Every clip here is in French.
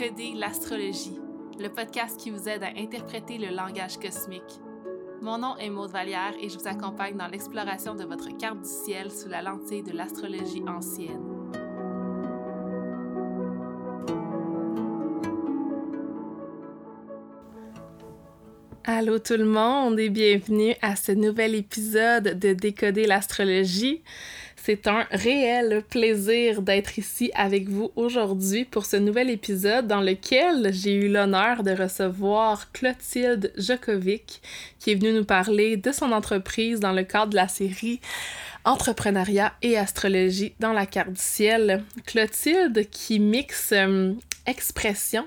Décoder l'astrologie, le podcast qui vous aide à interpréter le langage cosmique. Mon nom est Maude Vallière et je vous accompagne dans l'exploration de votre carte du ciel sous la lentille de l'astrologie ancienne. Allô tout le monde et bienvenue à ce nouvel épisode de Décoder l'astrologie. C'est un réel plaisir d'être ici avec vous aujourd'hui pour ce nouvel épisode dans lequel j'ai eu l'honneur de recevoir Clotilde Jokovic qui est venue nous parler de son entreprise dans le cadre de la série Entrepreneuriat et astrologie dans la carte du ciel. Clotilde qui mixe euh, expression,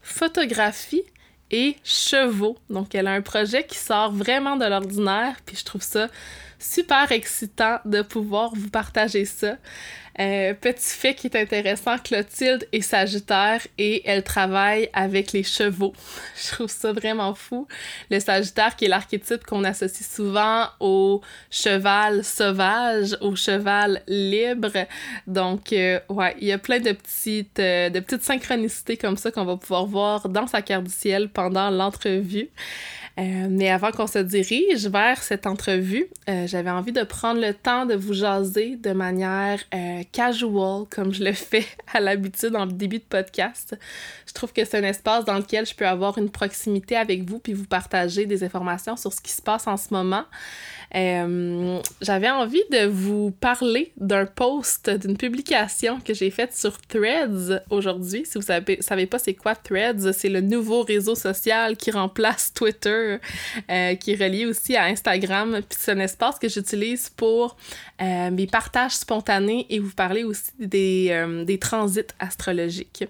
photographie et chevaux. Donc elle a un projet qui sort vraiment de l'ordinaire, puis je trouve ça super excitant de pouvoir vous partager ça. Euh, petit fait qui est intéressant, Clotilde est Sagittaire et elle travaille avec les chevaux. Je trouve ça vraiment fou. Le Sagittaire qui est l'archétype qu'on associe souvent au cheval sauvage, au cheval libre. Donc, euh, ouais, il y a plein de petites, euh, de petites synchronicités comme ça qu'on va pouvoir voir dans sa carte du ciel pendant l'entrevue. Euh, mais avant qu'on se dirige vers cette entrevue, euh, j'avais envie de prendre le temps de vous jaser de manière euh, casual, comme je le fais à l'habitude en début de podcast. Je trouve que c'est un espace dans lequel je peux avoir une proximité avec vous puis vous partager des informations sur ce qui se passe en ce moment. Euh, j'avais envie de vous parler d'un post, d'une publication que j'ai faite sur Threads aujourd'hui. Si vous savez, savez pas c'est quoi Threads, c'est le nouveau réseau social qui remplace Twitter, euh, qui est relié aussi à Instagram. Puis c'est un espace que j'utilise pour euh, mes partages spontanés et vous parler aussi des, des transits astrologiques.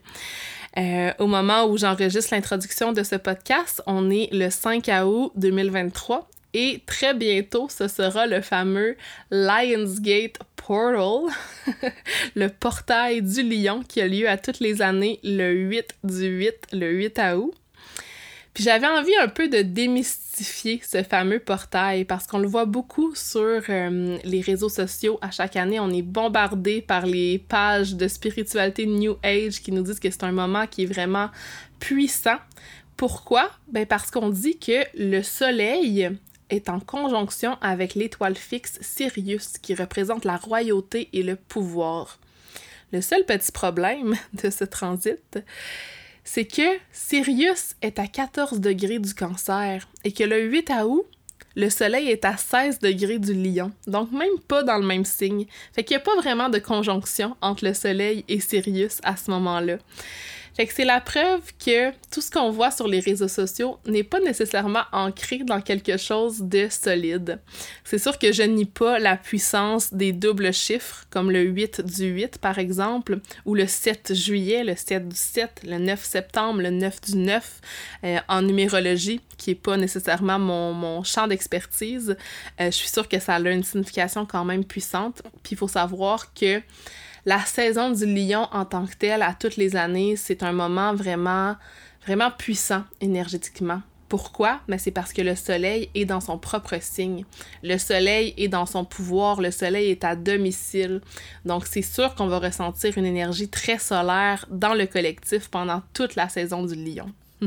au moment où j'enregistre l'introduction de ce podcast, on est le 5 août 2023 et très bientôt, ce sera le fameux Lionsgate Portal, le portail du lion qui a lieu à toutes les années le 8 du 8, le 8 août. Puis j'avais envie un peu de démystifier ce fameux portail parce qu'on le voit beaucoup sur euh, les réseaux sociaux. À chaque année, on est bombardé par les pages de spiritualité New Age qui nous disent que c'est un moment qui est vraiment puissant. Pourquoi? Ben parce qu'on dit que le soleil est en conjonction avec l'étoile fixe Sirius qui représente la royauté et le pouvoir. Le seul petit problème de ce transit, c'est que Sirius est à 14 degrés du cancer et que le 8 août, le soleil est à 16 degrés du lion, donc même pas dans le même signe. Fait qu'il n'y a pas vraiment de conjonction entre le soleil et Sirius à ce moment-là. C'est la preuve que tout ce qu'on voit sur les réseaux sociaux n'est pas nécessairement ancré dans quelque chose de solide. C'est sûr que je nie pas la puissance des doubles chiffres, comme le 8 du 8 par exemple, ou le 7 juillet, le 7 du 7, le 9 septembre, le 9 du 9 euh, en numérologie, qui est pas nécessairement mon, mon champ d'expertise. Euh, je suis sûre que ça a une signification quand même puissante. Puis il faut savoir que la saison du lion en tant que telle, à toutes les années, c'est un moment vraiment, vraiment puissant énergétiquement. Pourquoi? Mais c'est parce que le soleil est dans son propre signe. Le soleil est dans son pouvoir. Le soleil est à domicile. Donc, c'est sûr qu'on va ressentir une énergie très solaire dans le collectif pendant toute la saison du lion.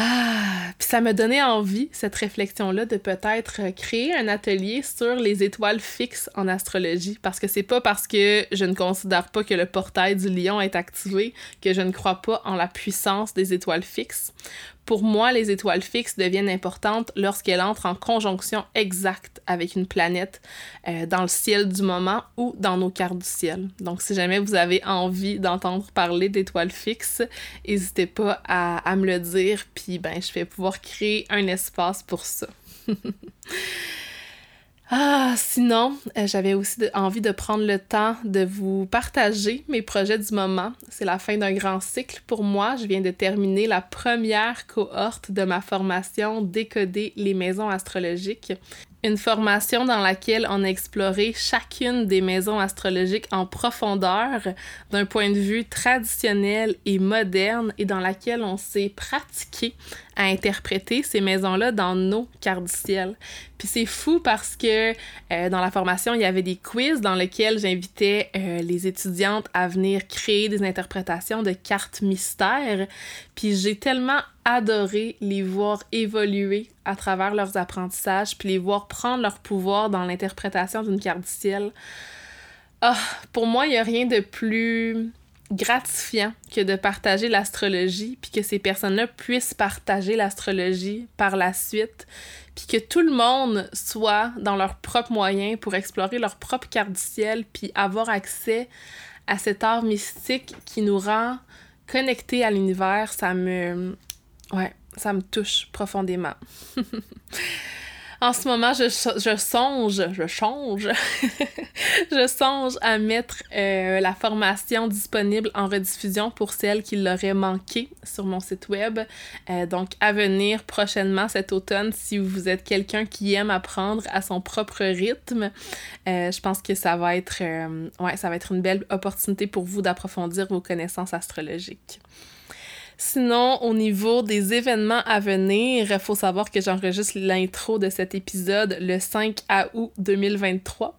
Ah, ça m'a donné envie, cette réflexion-là, de peut-être créer un atelier sur les étoiles fixes en astrologie. Parce que c'est pas parce que je ne considère pas que le portail du lion est activé que je ne crois pas en la puissance des étoiles fixes. Pour moi, les étoiles fixes deviennent importantes lorsqu'elles entrent en conjonction exacte avec une planète euh, dans le ciel du moment ou dans nos cartes du ciel. Donc, si jamais vous avez envie d'entendre parler d'étoiles fixes, n'hésitez pas à, à, me le dire, puis ben, je vais pouvoir créer un espace pour ça. Ah, sinon, euh, j'avais aussi envie de prendre le temps de vous partager mes projets du moment. C'est la fin d'un grand cycle pour moi. Je viens de terminer la première cohorte de ma formation Décoder les maisons astrologiques une formation dans laquelle on a exploré chacune des maisons astrologiques en profondeur d'un point de vue traditionnel et moderne et dans laquelle on s'est pratiqué à interpréter ces maisons-là dans nos cartes du ciel. Puis c'est fou parce que euh, dans la formation, il y avait des quiz dans lesquels j'invitais euh, les étudiantes à venir créer des interprétations de cartes mystères. Puis j'ai tellement adoré les voir évoluer à travers leurs apprentissages, puis les voir prendre leur pouvoir dans l'interprétation d'une carte du ciel. Ah, pour moi, il n'y a rien de plus gratifiant que de partager l'astrologie, puis que ces personnes-là puissent partager l'astrologie par la suite, puis que tout le monde soit dans leurs propres moyens pour explorer leur propre carte du ciel, puis avoir accès à cet art mystique qui nous rend connectés à l'univers, ça me... Ouais, ça me touche profondément. En ce moment, je, songe, je change, je songe à mettre euh, la formation disponible en rediffusion pour celles qui l'auraient manqué sur mon site web. Euh, donc, à venir prochainement cet automne, si vous êtes quelqu'un qui aime apprendre à son propre rythme, euh, je pense que ça va être une belle opportunité pour vous d'approfondir vos connaissances astrologiques. Sinon, au niveau des événements à venir, il faut savoir que j'enregistre l'intro de cet épisode le 5 août 2023.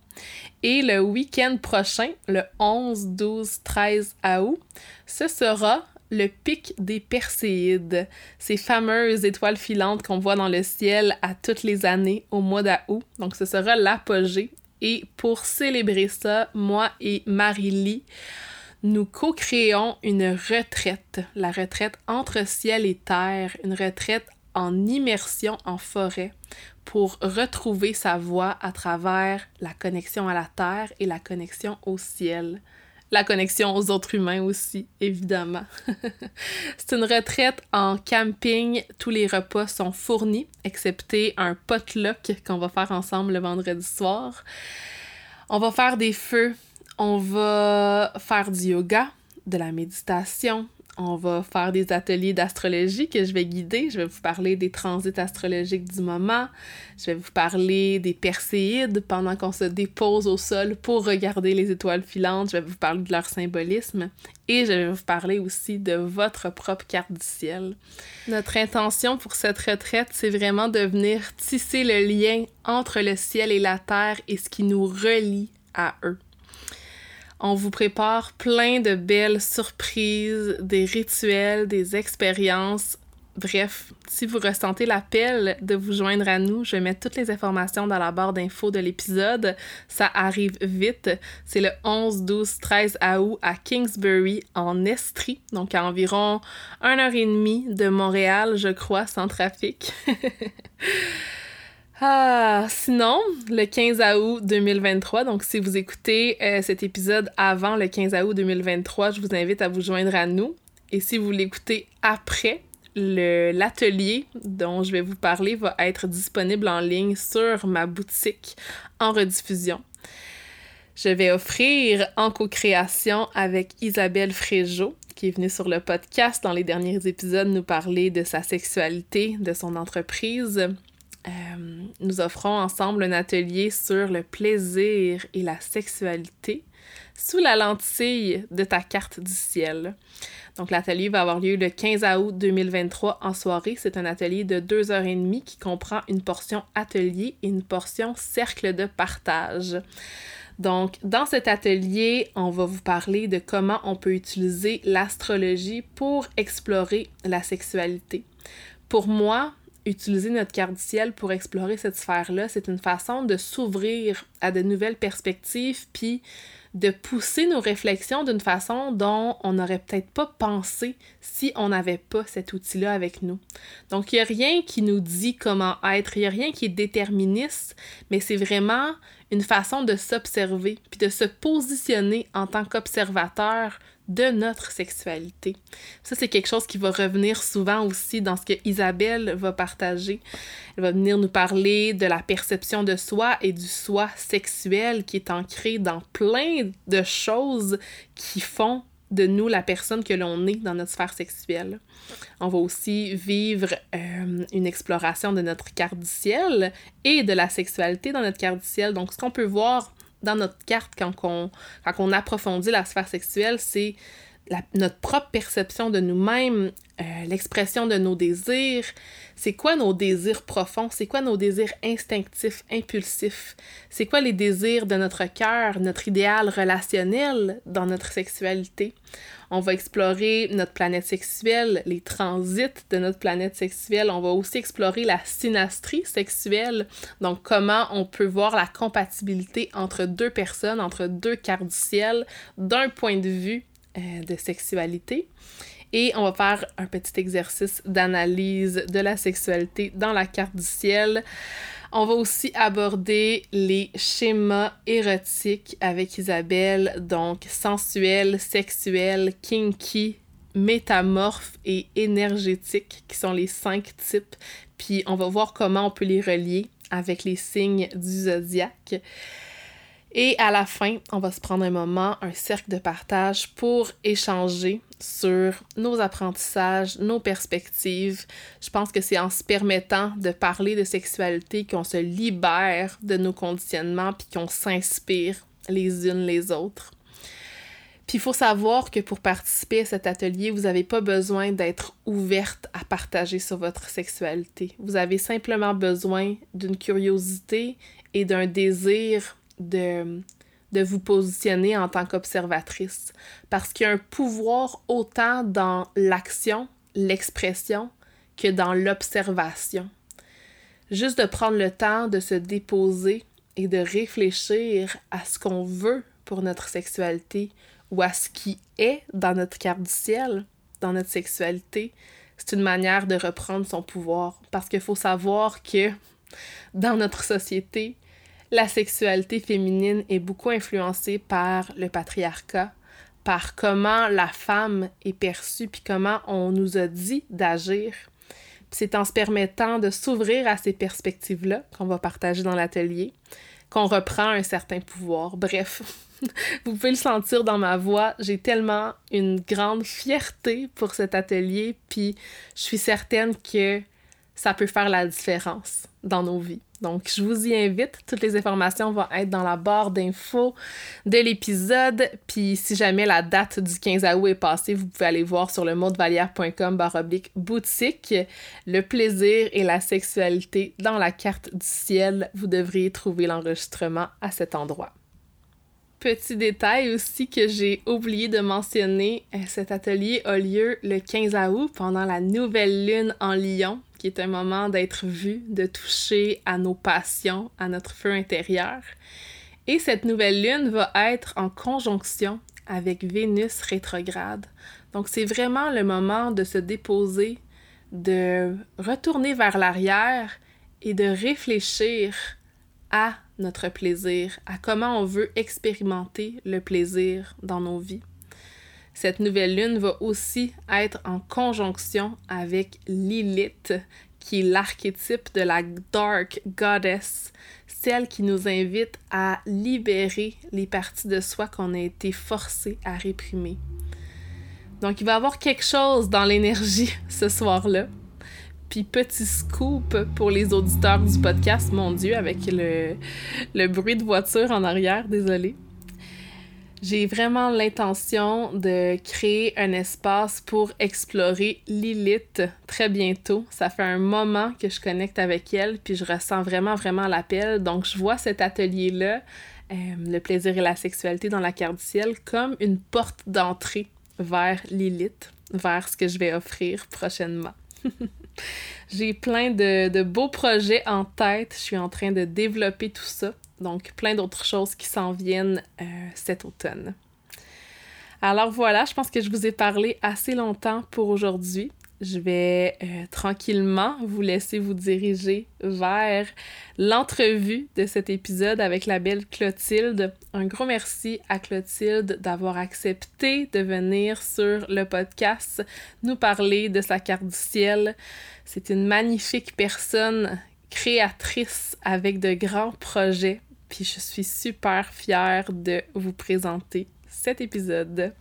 Et le week-end prochain, le 11, 12, 13 août, ce sera le pic des Perséides, ces fameuses étoiles filantes qu'on voit dans le ciel à toutes les années au mois d'août. Donc ce sera l'apogée. Et pour célébrer ça, moi et Marie-Lie, nous co-créons une retraite, la retraite entre ciel et terre, une retraite en immersion en forêt pour retrouver sa voie à travers la connexion à la terre et la connexion au ciel. La connexion aux autres humains aussi, évidemment. C'est une retraite en camping. Tous les repas sont fournis, excepté un potluck qu'on va faire ensemble le vendredi soir. On va faire des feux on va faire du yoga, de la méditation, on va faire des ateliers d'astrologie que je vais guider. Je vais vous parler des transits astrologiques du moment. Je vais vous parler des perséides pendant qu'on se dépose au sol pour regarder les étoiles filantes. Je vais vous parler de leur symbolisme. Et je vais vous parler aussi de votre propre carte du ciel. Notre intention pour cette retraite, c'est vraiment de venir tisser le lien entre le ciel et la terre et ce qui nous relie à eux. On vous prépare plein de belles surprises, des rituels, des expériences. Bref, si vous ressentez l'appel de vous joindre à nous, je vais mettre toutes les informations dans la barre d'infos de l'épisode. Ça arrive vite. C'est le 11, 12, 13 août à Kingsbury, en Estrie, donc à environ 1 heure et demie de Montréal, je crois, sans trafic. Ah, sinon, le 15 août 2023, donc si vous écoutez euh, cet épisode avant le 15 août 2023, je vous invite à vous joindre à nous. Et si vous l'écoutez après, l'atelier dont je vais vous parler va être disponible en ligne sur ma boutique en rediffusion. Je vais offrir en co-création avec Isabelle Fréjot, qui est venue sur le podcast dans les derniers épisodes nous parler de sa sexualité, de son entreprise, euh, nous offrons ensemble un atelier sur le plaisir et la sexualité sous la lentille de ta carte du ciel. Donc l'atelier va avoir lieu le 15 août 2023 en soirée. C'est un atelier de deux heures et demie qui comprend une portion atelier et une portion cercle de partage. Donc, dans cet atelier, on va vous parler de comment on peut utiliser l'astrologie pour explorer la sexualité. Pour moi, utiliser notre carte ciel pour explorer cette sphère-là, c'est une façon de s'ouvrir à de nouvelles perspectives, puis de pousser nos réflexions d'une façon dont on n'aurait peut-être pas pensé si on n'avait pas cet outil-là avec nous. Donc, il n'y a rien qui nous dit comment être, il n'y a rien qui est déterministe, mais c'est vraiment une façon de s'observer, puis de se positionner en tant qu'observateur de notre sexualité. Ça, c'est quelque chose qui va revenir souvent aussi dans ce que Isabelle va partager. Elle va venir nous parler de la perception de soi et du soi sexuel qui est ancré dans plein de choses qui font de nous la personne que l'on est dans notre sphère sexuelle. On va aussi vivre euh, une exploration de notre carte du ciel et de la sexualité dans notre carte du ciel. Donc, ce qu'on peut voir dans notre carte quand on, quand on approfondit la sphère sexuelle, c'est notre propre perception de nous-mêmes, euh, l'expression de nos désirs. C'est quoi nos désirs profonds? C'est quoi nos désirs instinctifs, impulsifs? C'est quoi les désirs de notre cœur, notre idéal relationnel dans notre sexualité? On va explorer notre planète sexuelle, les transits de notre planète sexuelle. On va aussi explorer la synastrie sexuelle, donc comment on peut voir la compatibilité entre deux personnes, entre deux quarts du ciel, d'un point de vue euh, de sexualité. Et on va faire un petit exercice d'analyse de la sexualité dans la carte du ciel. On va aussi aborder les schémas érotiques avec Isabelle, donc sensuel, sexuel, kinky, métamorphe et énergétique, qui sont les cinq types. Puis on va voir comment on peut les relier avec les signes du zodiaque. Et à la fin, on va se prendre un moment, un cercle de partage pour échanger sur nos apprentissages, nos perspectives. Je pense que c'est en se permettant de parler de sexualité qu'on se libère de nos conditionnements puis qu'on s'inspire les unes les autres. Puis il faut savoir que pour participer à cet atelier, vous n'avez pas besoin d'être ouverte à partager sur votre sexualité. Vous avez simplement besoin d'une curiosité et d'un désir de, de vous positionner en tant qu'observatrice. Parce qu'il y a un pouvoir autant dans l'action, l'expression, que dans l'observation. Juste de prendre le temps de se déposer et de réfléchir à ce qu'on veut pour notre sexualité ou à ce qui est dans notre carte du ciel, dans notre sexualité, c'est une manière de reprendre son pouvoir. Parce qu'il faut savoir que dans notre société, la sexualité féminine est beaucoup influencée par le patriarcat, par comment la femme est perçue, puis comment on nous a dit d'agir. C'est en se permettant de s'ouvrir à ces perspectives-là qu'on va partager dans l'atelier qu'on reprend un certain pouvoir. Bref, vous pouvez le sentir dans ma voix, j'ai tellement une grande fierté pour cet atelier, puis je suis certaine que ça peut faire la différence dans nos vies. Donc, je vous y invite. Toutes les informations vont être dans la barre d'infos de l'épisode. Puis, si jamais la date du 15 août est passée, vous pouvez aller voir sur le modevalière.com baroblique boutique. Le plaisir et la sexualité dans la carte du ciel. Vous devriez trouver l'enregistrement à cet endroit. Petit détail aussi que j'ai oublié de mentionner, euh, cet atelier a lieu le 15 août pendant la nouvelle lune en Lyon qui est un moment d'être vu, de toucher à nos passions, à notre feu intérieur. Et cette nouvelle lune va être en conjonction avec Vénus rétrograde. Donc c'est vraiment le moment de se déposer, de retourner vers l'arrière et de réfléchir à notre plaisir, à comment on veut expérimenter le plaisir dans nos vies. Cette nouvelle lune va aussi être en conjonction avec Lilith, qui est l'archétype de la Dark Goddess, celle qui nous invite à libérer les parties de soi qu'on a été forcé à réprimer. Donc il va y avoir quelque chose dans l'énergie ce soir-là. Puis petit scoop pour les auditeurs du podcast, mon Dieu, avec le, le bruit de voiture en arrière, désolé. J'ai vraiment l'intention de créer un espace pour explorer Lilith très bientôt. Ça fait un moment que je connecte avec elle, puis je ressens vraiment, vraiment l'appel. Donc, je vois cet atelier-là, euh, le plaisir et la sexualité dans la carte du ciel, comme une porte d'entrée vers Lilith, vers ce que je vais offrir prochainement. J'ai plein de, de beaux projets en tête. Je suis en train de développer tout ça. Donc, plein d'autres choses qui s'en viennent euh, cet automne. Alors voilà, je pense que je vous ai parlé assez longtemps pour aujourd'hui. Je vais euh, tranquillement vous laisser vous diriger vers l'entrevue de cet épisode avec la belle Clotilde. Un gros merci à Clotilde d'avoir accepté de venir sur le podcast nous parler de sa carte du ciel. C'est une magnifique personne créatrice avec de grands projets puis je suis super fière de vous présenter cet épisode.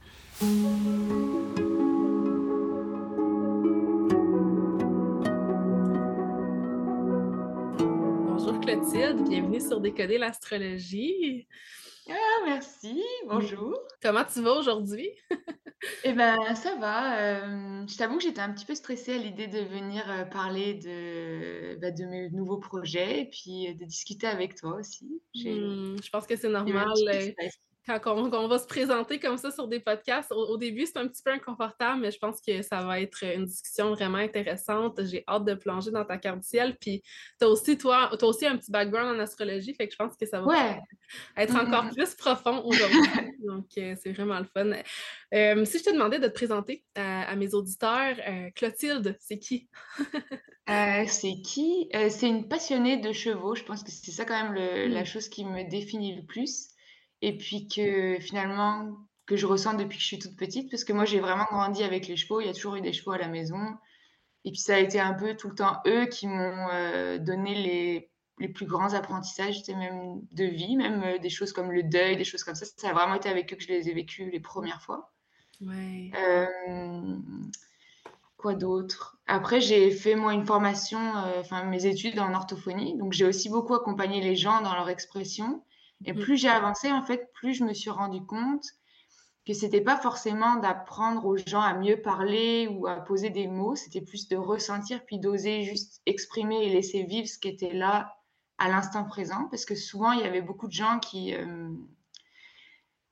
Bienvenue sur Décoder l'astrologie. Ah, merci, bonjour. Comment tu vas aujourd'hui? Eh ben, ça va, hem, je t'avoue que j'étais un petit peu stressée à l'idée de venir, heu, parler de, bah, de mes nouveaux projets et puis, heu, de discuter avec toi aussi. Mmh, je pense que c'est normal, quand on va se présenter comme ça sur des podcasts, au au début, c'est un petit peu inconfortable, mais je pense que ça va être, une discussion vraiment intéressante. J'ai hâte de plonger dans ta carte du ciel, puis tu as aussi toi as aussi un petit background en astrologie, fait que je pense que ça va Ouais. être Mmh encore mmh. plus profond aujourd'hui, donc heu, c'est vraiment le fun. Hem, si je te demandais de te présenter à à mes auditeurs, heu, Clotilde, c'est qui? C'est qui? C'est une passionnée de chevaux. Je pense que c'est ça quand même le la Mmh. chose qui me définit le plus et puis que finalement, que je ressens depuis que je suis toute petite parce que moi j'ai vraiment grandi avec les chevaux. Il y a toujours eu des chevaux à la maison et puis ça a été un peu tout le temps eux qui m'ont, heu, donné les les plus grands apprentissages, même de vie, même, heu, des choses comme le deuil, des choses comme ça. Ça a vraiment été avec eux que je les ai vécues les premières fois. Ouais. Hem Quoi d'autre? Après, j'ai fait moi une formation, enfin mes études en orthophonie, donc j'ai aussi beaucoup accompagné les gens dans leur expression et Mmh plus j'ai avancé, en fait, plus je me suis rendu compte que c'était pas forcément d'apprendre aux gens à mieux parler ou à poser des mots, c'était plus de ressentir puis d'oser juste exprimer et laisser vivre ce qui était là à l'instant présent. Parce que souvent, il y avait beaucoup de gens qui, hem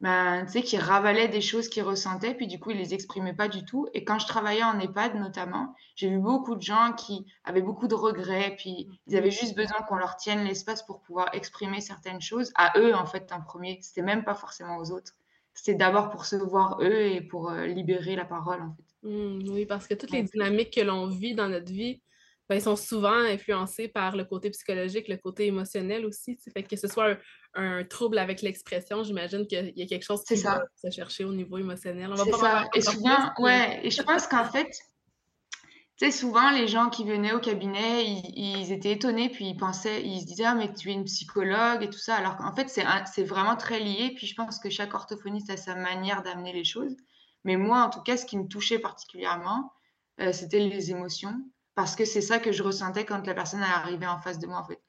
ben, tu sais, qui ravalaient des choses qu'ils ressentaient, puis du coup, ils les exprimaient pas du tout. Et quand je travaillais en EHPAD notamment, j'ai vu beaucoup de gens qui avaient beaucoup de regrets, puis ils avaient juste besoin qu'on leur tienne l'espace pour pouvoir exprimer certaines choses à eux, en fait, en premier. C'était même pas forcément aux autres. C'était d'abord pour se voir eux et pour, heu, libérer la parole, en fait. Mmh, oui, parce que toutes les dynamiques que l'on vit dans notre vie, ben, sont souvent influencées par le côté psychologique, le côté émotionnel aussi. Fait que ce soit un un trouble avec l'expression, j'imagine qu'il y a quelque chose qui va se chercher au niveau émotionnel. On va pas ça et plus, souvent ouais et je pense qu'en fait Tu sais, souvent, les gens qui venaient au cabinet, ils ils étaient étonnés, puis ils pensaient ils se disaient: «Ah mais tu es une psychologue et tout ça», alors qu'en fait, c'est vraiment très lié, puis je pense que chaque orthophoniste a sa manière d'amener les choses. Mais moi, en tout cas, ce qui me touchait particulièrement, heu, c'était les émotions, parce que c'est ça que je ressentais quand la personne elle arrivait en face de moi, en fait.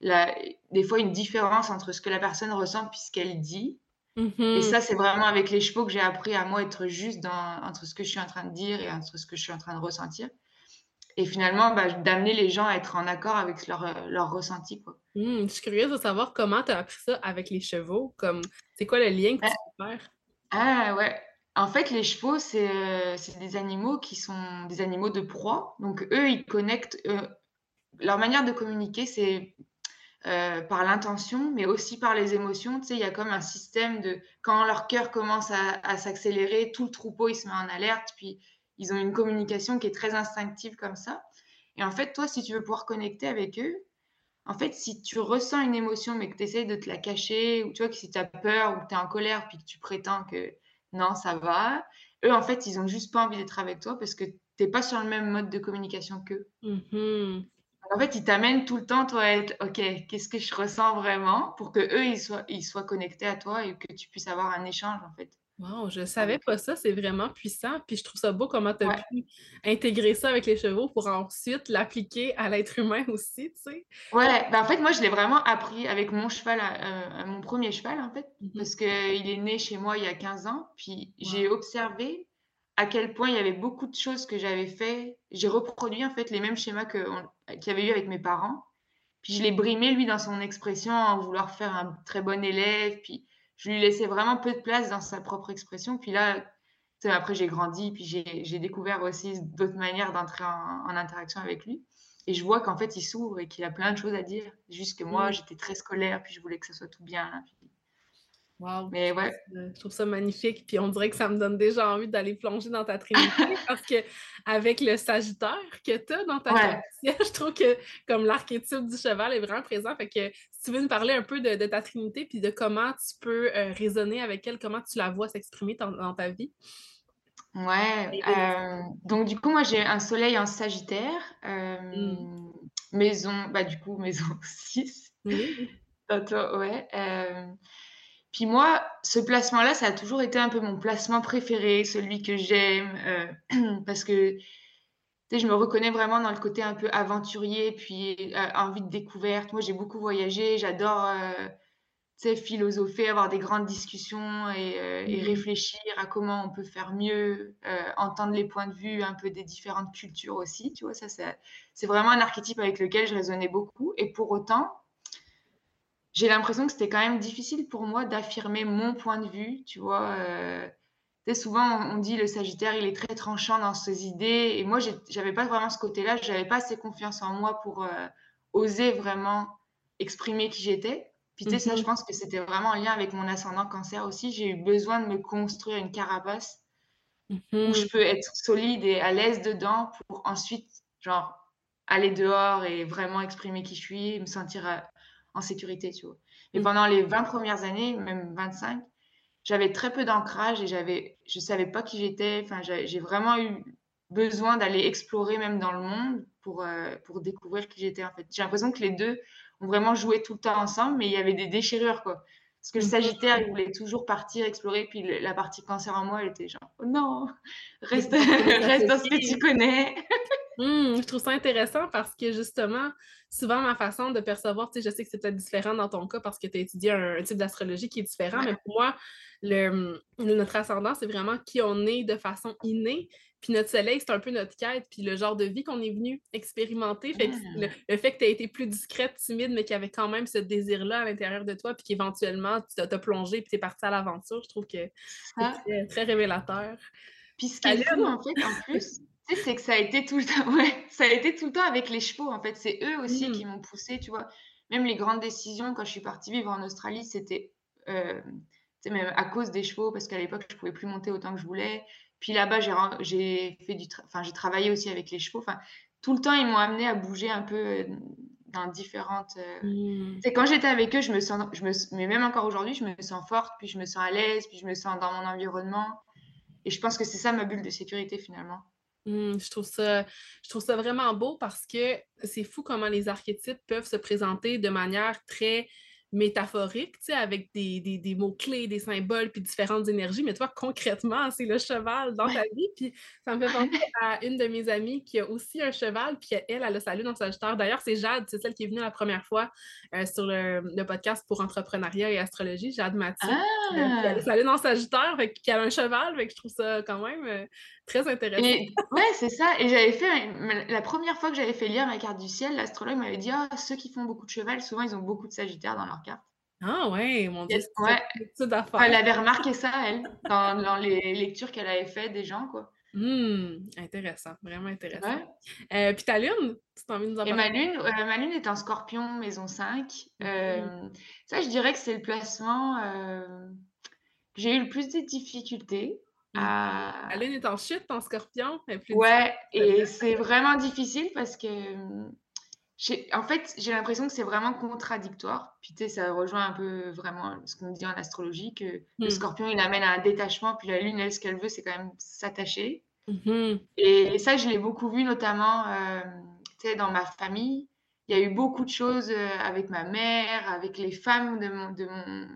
La des fois, une différence entre ce que la personne ressent puis ce qu'elle dit et mmh ça, c'est vraiment avec les chevaux que j'ai appris à moi être juste dans entre ce que je suis en train de dire et entre ce que je suis en train de ressentir. Et finalement, bah, d'amener les gens à être en accord avec leur, heu, leur ressenti, quoi. Mmh, je suis curieuse de savoir comment tu as appris ça avec les chevaux, comme c'est quoi le lien que tu peux faire? ah ouais, en fait, les chevaux, c'est, heu, c'est des animaux qui sont des animaux de proie, donc eux, ils connectent, heu, leur manière de communiquer, c'est, heu, par l'intention, mais aussi par les émotions. Tu sais, il y a comme un système de quand leur cœur commence à à s'accélérer, tout le troupeau, il se met en alerte, puis ils ont une communication qui est très instinctive comme ça. Et en fait, toi, si tu veux pouvoir connecter avec eux, En fait, si tu ressens une émotion, mais que tu essayes de te la cacher ou tu vois que si tu as peur ou que tu es en colère, puis que tu prétends que non, ça va, eux, en fait, ils ont juste pas envie d'être avec toi parce que tu es pas sur le même mode de communication qu'eux. Mmh En fait, ils t'amènent tout le temps, toi, à être: «OK, qu'est-ce que je ressens vraiment?» pour qu'eux, ils soient ils soient connectés à toi et que tu puisses avoir un échange, en fait, Wow, je savais pas ça, c'est vraiment puissant, puis je trouve ça beau comment tu as Ouais. pu intégrer ça avec les chevaux pour ensuite l'appliquer à l'être humain aussi, tu sais? Ouais, bah, en fait, moi, je l'ai vraiment appris avec mon cheval, heu, mon premier cheval, en fait, Mmh mh. parce qu'il est né chez moi il y a 15 ans. Puis j'ai observé à quel point il y avait beaucoup de choses que j'avais fait. J'ai reproduit, en fait, les mêmes schémas qu'il y avait eu avec mes parents. Puis je l'ai brimé, lui, dans son expression, en vouloir faire un très bon élève. Puis je lui laissais vraiment peu de place dans sa propre expression. Puis là, après j'ai grandi, puis j'ai j'ai découvert aussi d'autres manières d'entrer en en interaction avec lui. Et je vois qu'en fait, il s'ouvre et qu'il a plein de choses à dire. Juste que moi, Mmh. j'étais très scolaire, puis je voulais que ça soit tout bien. Puis Wow, mais je trouve ouais, ça je trouve ça magnifique, puis on dirait que ça me donne déjà envie d'aller plonger dans ta trinité parce qu'avec le Sagittaire que tu as dans ta ouais. ciel, je trouve que comme l'archétype du cheval est vraiment présent. Fait que si tu veux nous parler un peu de de ta trinité, puis de comment tu peux, heu, raisonner avec elle, comment tu la vois s'exprimer dans ta vie? Ouais, hem, donc du coup, moi, j'ai un soleil en Sagittaire, hem, maison, bah, du coup, maison 6. oui. Bientôt, ouais, hem, puis moi, ce placement-là, ça a toujours été un peu mon placement préféré, celui que j'aime, heu, parce que, je me reconnais vraiment dans le côté un peu aventurier, puis, heu, envie de découverte. Moi, j'ai beaucoup voyagé, j'adore, heu, philosopher, avoir des grandes discussions et, euh, et, Mmh. réfléchir à comment on peut faire mieux, euh, entendre les points de vue un peu des différentes cultures aussi, tu vois, ça c'est vraiment un archétype avec lequel je résonnais beaucoup et pour autant, j'ai l'impression que c'était quand même difficile pour moi d'affirmer mon point de vue, tu vois, sais souvent on dit: «Le sagittaire, il est très tranchant dans ses idées» et moi j'avais pas vraiment ce côté-là, j'avais pas assez confiance en moi pour, heu, oser vraiment exprimer qui j'étais. Puis tu sais, ça, je Mmh pense que c'était vraiment en lien avec mon ascendant Cancer aussi. J'ai eu besoin de me construire une carapace où je Mmh peux être solide et à l'aise dedans pour ensuite, genre, aller dehors et vraiment exprimer qui je suis me sentir, heu, en sécurité, tu vois? Mais Mmh. pendant les 20 premières années, même 25, j'avais très peu d'ancrage et j'avais je savais pas qui j'étais. Enfin, j'ai vraiment eu besoin d'aller explorer même dans le monde pour, heu, pour découvrir qui j'étais, en fait. J'ai l'impression que les 2 ont vraiment joué tout le temps ensemble, mais il y avait des déchirures, quoi. Parce que le Mmh sagittaire, il voulait toujours partir explorer, puis le la partie cancer en moi, elle était genre: «Oh non, reste reste dans ce que tu connais». Mmh, je trouve ça intéressant parce que justement, souvent ma façon de percevoir, tu sais, je sais que c'est peut-être différent dans ton cas parce que tu as étudié un, un type d'astrologie qui est différent, mais pour moi, le, le- notre ascendant, c'est vraiment qui on est de façon innée. Puis notre soleil, c'est un peu notre quête, puis le genre de vie qu'on est venu expérimenter. Fait que le, le fait que tu aies été plus discrète, timide, mais qu'il y avait quand même ce désir-là à l'intérieur de toi, puis qu'éventuellement, tu t'as plongé, puis tu es parti à l'aventure, je trouve que c'est Ça très, très révélateur. Puis ce qui est fou, en fait, en plus, sais, c'est que ça a été tout le temps ouais, ça a été tout le temps avec les chevaux, en fait. C'est eux aussi Mmh, qui m'ont poussée, tu vois? Même les grandes décisions, quand je suis partie vivre en Australie, c'était, sais, même à cause des chevaux, parce qu'à l'époque, je pouvais plus monter autant que je voulais. Puis là-bas, j'ai fait du enfin, j'ai travaillé aussi avec les chevaux. Enfin, tout le temps, ils m'ont amenée à bouger un peu, heu, dans différentes, mmh. tu sais, quand j'étais avec eux, je me sens je me mais même encore aujourd'hui, je me sens forte, puis je me sens à l'aise, puis je me sens dans mon environnement et je pense que c'est ça ma bulle de sécurité, finalement. Mmh, je trouve ça je trouve ça vraiment beau parce que c'est fou comment les archétypes peuvent se présenter de manière très métaphorique, avec des des des mots-clés, des symboles, puis différentes énergies. Mais toi, concrètement, c'est le cheval dans ta vie. Puis ça me fait penser à une de mes amies qui a aussi un cheval, puis elle, elle a sa lune en Sagittaire. D'ailleurs, c'est Jade, c'est celle qui est venue la première fois, heu, sur le le podcast pour entrepreneuriat et astrologie, Jade Mathieu. Heu, puis elle a Ah! sa lune en Sagittaire, fait qu'elle a un cheval, fait que je trouve ça quand même, heu, très intéressant. Et ouais, c'est ça et j'avais fait la première fois que j'avais fait lire ma carte du ciel, l'astrologue m'avait dit: «Ah, ceux qui font beaucoup de cheval, souvent, ils ont beaucoup de sagittaire dans leur carte». Ah ouais, mon Et Dieu, c'est ouais, enfin, elle avait remarqué ça, elle, dans dans les lectures qu'elle avait fait des gens, quoi. Mmh, intéressant, vraiment intéressant. Ouais Heu, puis ta lune, tu de nous en et parler? ma lune, heu, ma lune est en Scorpion, maison 5. Mmh Hem, ça, je dirais que c'est le placement, que j'ai eu le plus de difficultés Mmh. À Ta lune est en Chute, en Scorpion, elle est plus ouais et c'est vraiment difficile parce que, mmh en fait, j'ai l'impression que c'est vraiment contradictoire. Puis tu sais, ça rejoint un peu vraiment ce qu'on dit en astrologie, que le Mmh. scorpion, il amène à un détachement, puis la lune, elle, ce qu'elle veut, c'est quand même s'attacher. Mmh mh. Et ça, je l'ai beaucoup vu notamment, hem, tu sais, dans ma famille. Il y a eu beaucoup de choses, heu, avec ma mère, avec les femmes de mon de mon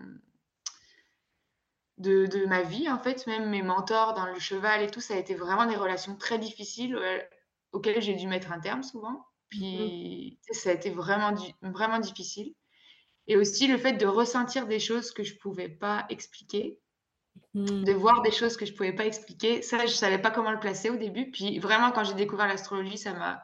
de de ma vie, en fait, même mes mentors dans le cheval et tout, ça a été vraiment des relations très difficiles, heu, auxquelles j'ai dû mettre un terme souvent. Mmh Puis, sais, ça a été vraiment vraiment difficile et aussi le fait de ressentir des choses que je pouvais pas expliquer, Mmh. de voir des choses que je pouvais pas expliquer. Ça, je savais pas comment le placer au début. Puis vraiment, quand j'ai découvert l'astrologie, ça m'a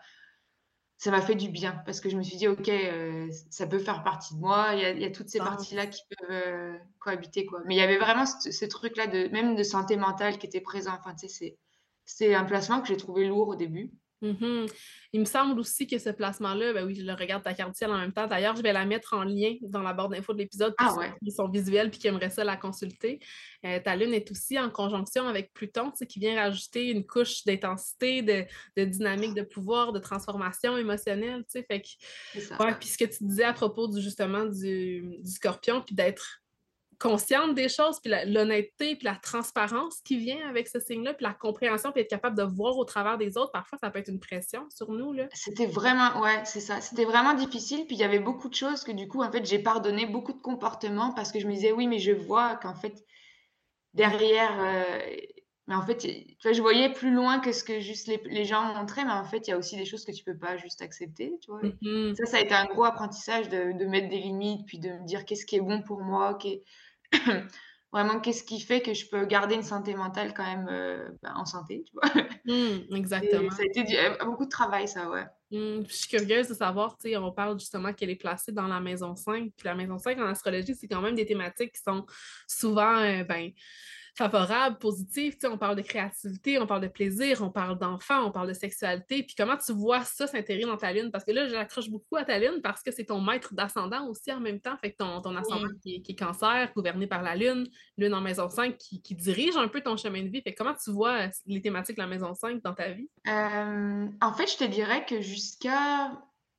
ça m'a fait du bien parce que je me suis dit: «OK, heu, ça peut faire partie de moi». Il y a il y a toutes ces parties-là Sens. qui peuvent, heu, cohabiter, quoi. Mais il y avait vraiment ce ce truc-là de même de santé mentale qui était présent. Enfin, tu sais, c'est c'est un placement que j'ai trouvé lourd au début. Mmh Il me semble aussi que ce placement-là, ben oui, je le regarde ta carte ciel en même temps. D'ailleurs, je vais la mettre en lien dans la barre d'infos de l'épisode pour Ah ceux qui sont visuels puis qui aimeraient ça la consulter. Heu, ta lune est aussi en conjonction avec Pluton, tu sais, qui vient rajouter une couche d'intensité, de de dynamique de pouvoir, de transformation émotionnelle? Fait que ouais, puis ce que tu disais à propos du justement du du Scorpion, puis d'être consciente des choses, puis l'honnêteté, puis la transparence qui vient avec ce signe-là, puis la compréhension, puis être capable de voir au travers des autres, parfois ça peut être une pression sur nous. C'était vraiment ouais, c'est ça. C'était vraiment difficile, puis il y avait beaucoup de choses que du coup, en fait, j'ai pardonné, beaucoup de comportements parce que je me disais: «Oui, mais je vois qu'en fait, derrière, heu, mais en fait, tu vois, je voyais plus loin que ce que juste les, les gens montraient, mais en fait, il y a aussi des choses que tu peux pas juste accepter, tu vois. Mmh Ça, ça a été un gros apprentissage de, de mettre des limites, puis de me dire qu'est-ce qui est bon pour moi, qu'est- vraiment qu'est-ce qui fait que je peux garder une santé mentale quand même euh, ben, en santé, tu vois? Mmh, Et exactement. ça a été du- euh, beaucoup de travail, ça, ouais. Mmh, je suis curieuse de savoir, tu sais, on parle justement qu'elle est placée dans la maison 5. Puis la maison 5 en astrologie, c'est quand même des thématiques qui sont souvent euh, ben, favorables, positives. Tu sais, on parle de créativité, on parle de plaisir, on parle d'enfants, on parle de sexualité. Puis comment tu vois ça s'intégrer dans ta lune? Parce que là, j'accroche beaucoup à ta lune parce que c'est ton maître d'ascendant aussi en même temps. Fait que ton, ton ascendant Oui. qui est, qui est cancer, gouverné par la lune, lune en maison 5 qui, qui dirige un peu ton chemin de vie. Fait que comment tu vois euh, les thématiques de la maison 5 dans ta vie? Euh, en fait, je te dirais que jusqu'à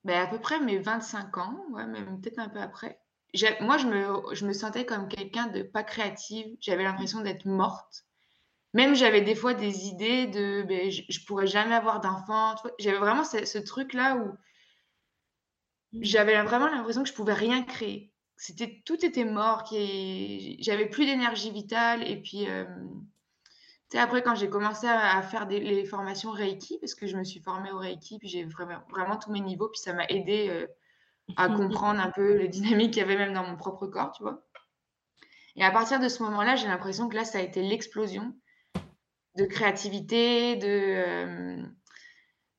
ben, à peu près mes 25 ans, ouais, même peut-être un peu après, moi, je me, je me sentais comme quelqu'un de pas créative. J'avais l'impression d'être morte. Même j'avais des fois des idées de ben, je, je pourrais jamais avoir d'enfant. J'avais vraiment ce, ce truc-là où Mmh. j'avais vraiment l'impression que je pouvais rien créer. C'était, tout était mort, j'avais plus d'énergie vitale. Et puis, euh, tu sais, après, quand j'ai commencé à, à faire des, les formations Reiki, parce que je me suis formée au Reiki, puis j'ai vraiment, vraiment tous mes niveaux, puis ça m'a aidé euh, à comprendre un peu les dynamiques qu'il y avait même dans mon propre corps, tu vois. Et à partir de ce moment-là, j'ai l'impression que là, ça a été l'explosion de créativité, de euh,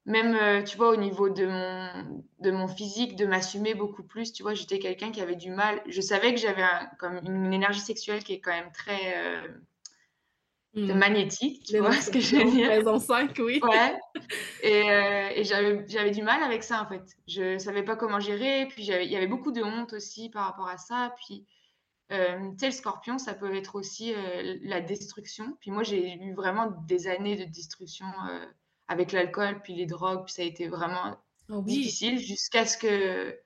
même, euh, tu vois, au niveau de mon, de mon physique, de m'assumer beaucoup plus. Tu vois, j'étais quelqu'un qui avait du mal. Je savais que j'avais un- comme une énergie sexuelle qui est quand même très euh, de Mmh. magnétique, tu vois ce que je veux dire? Maison 5, oui. Ouais. Et, euh, et j'avais, du mal avec ça, en fait. Je savais pas comment gérer. Puis il y avait beaucoup de honte aussi par rapport à ça. Puis, euh, tu sais, le scorpion, ça peut être aussi euh, la destruction. Puis moi, j'ai eu vraiment des années de destruction euh, avec l'alcool, puis les drogues. Puis ça a été vraiment Ah oui. difficile jusqu'à ce que.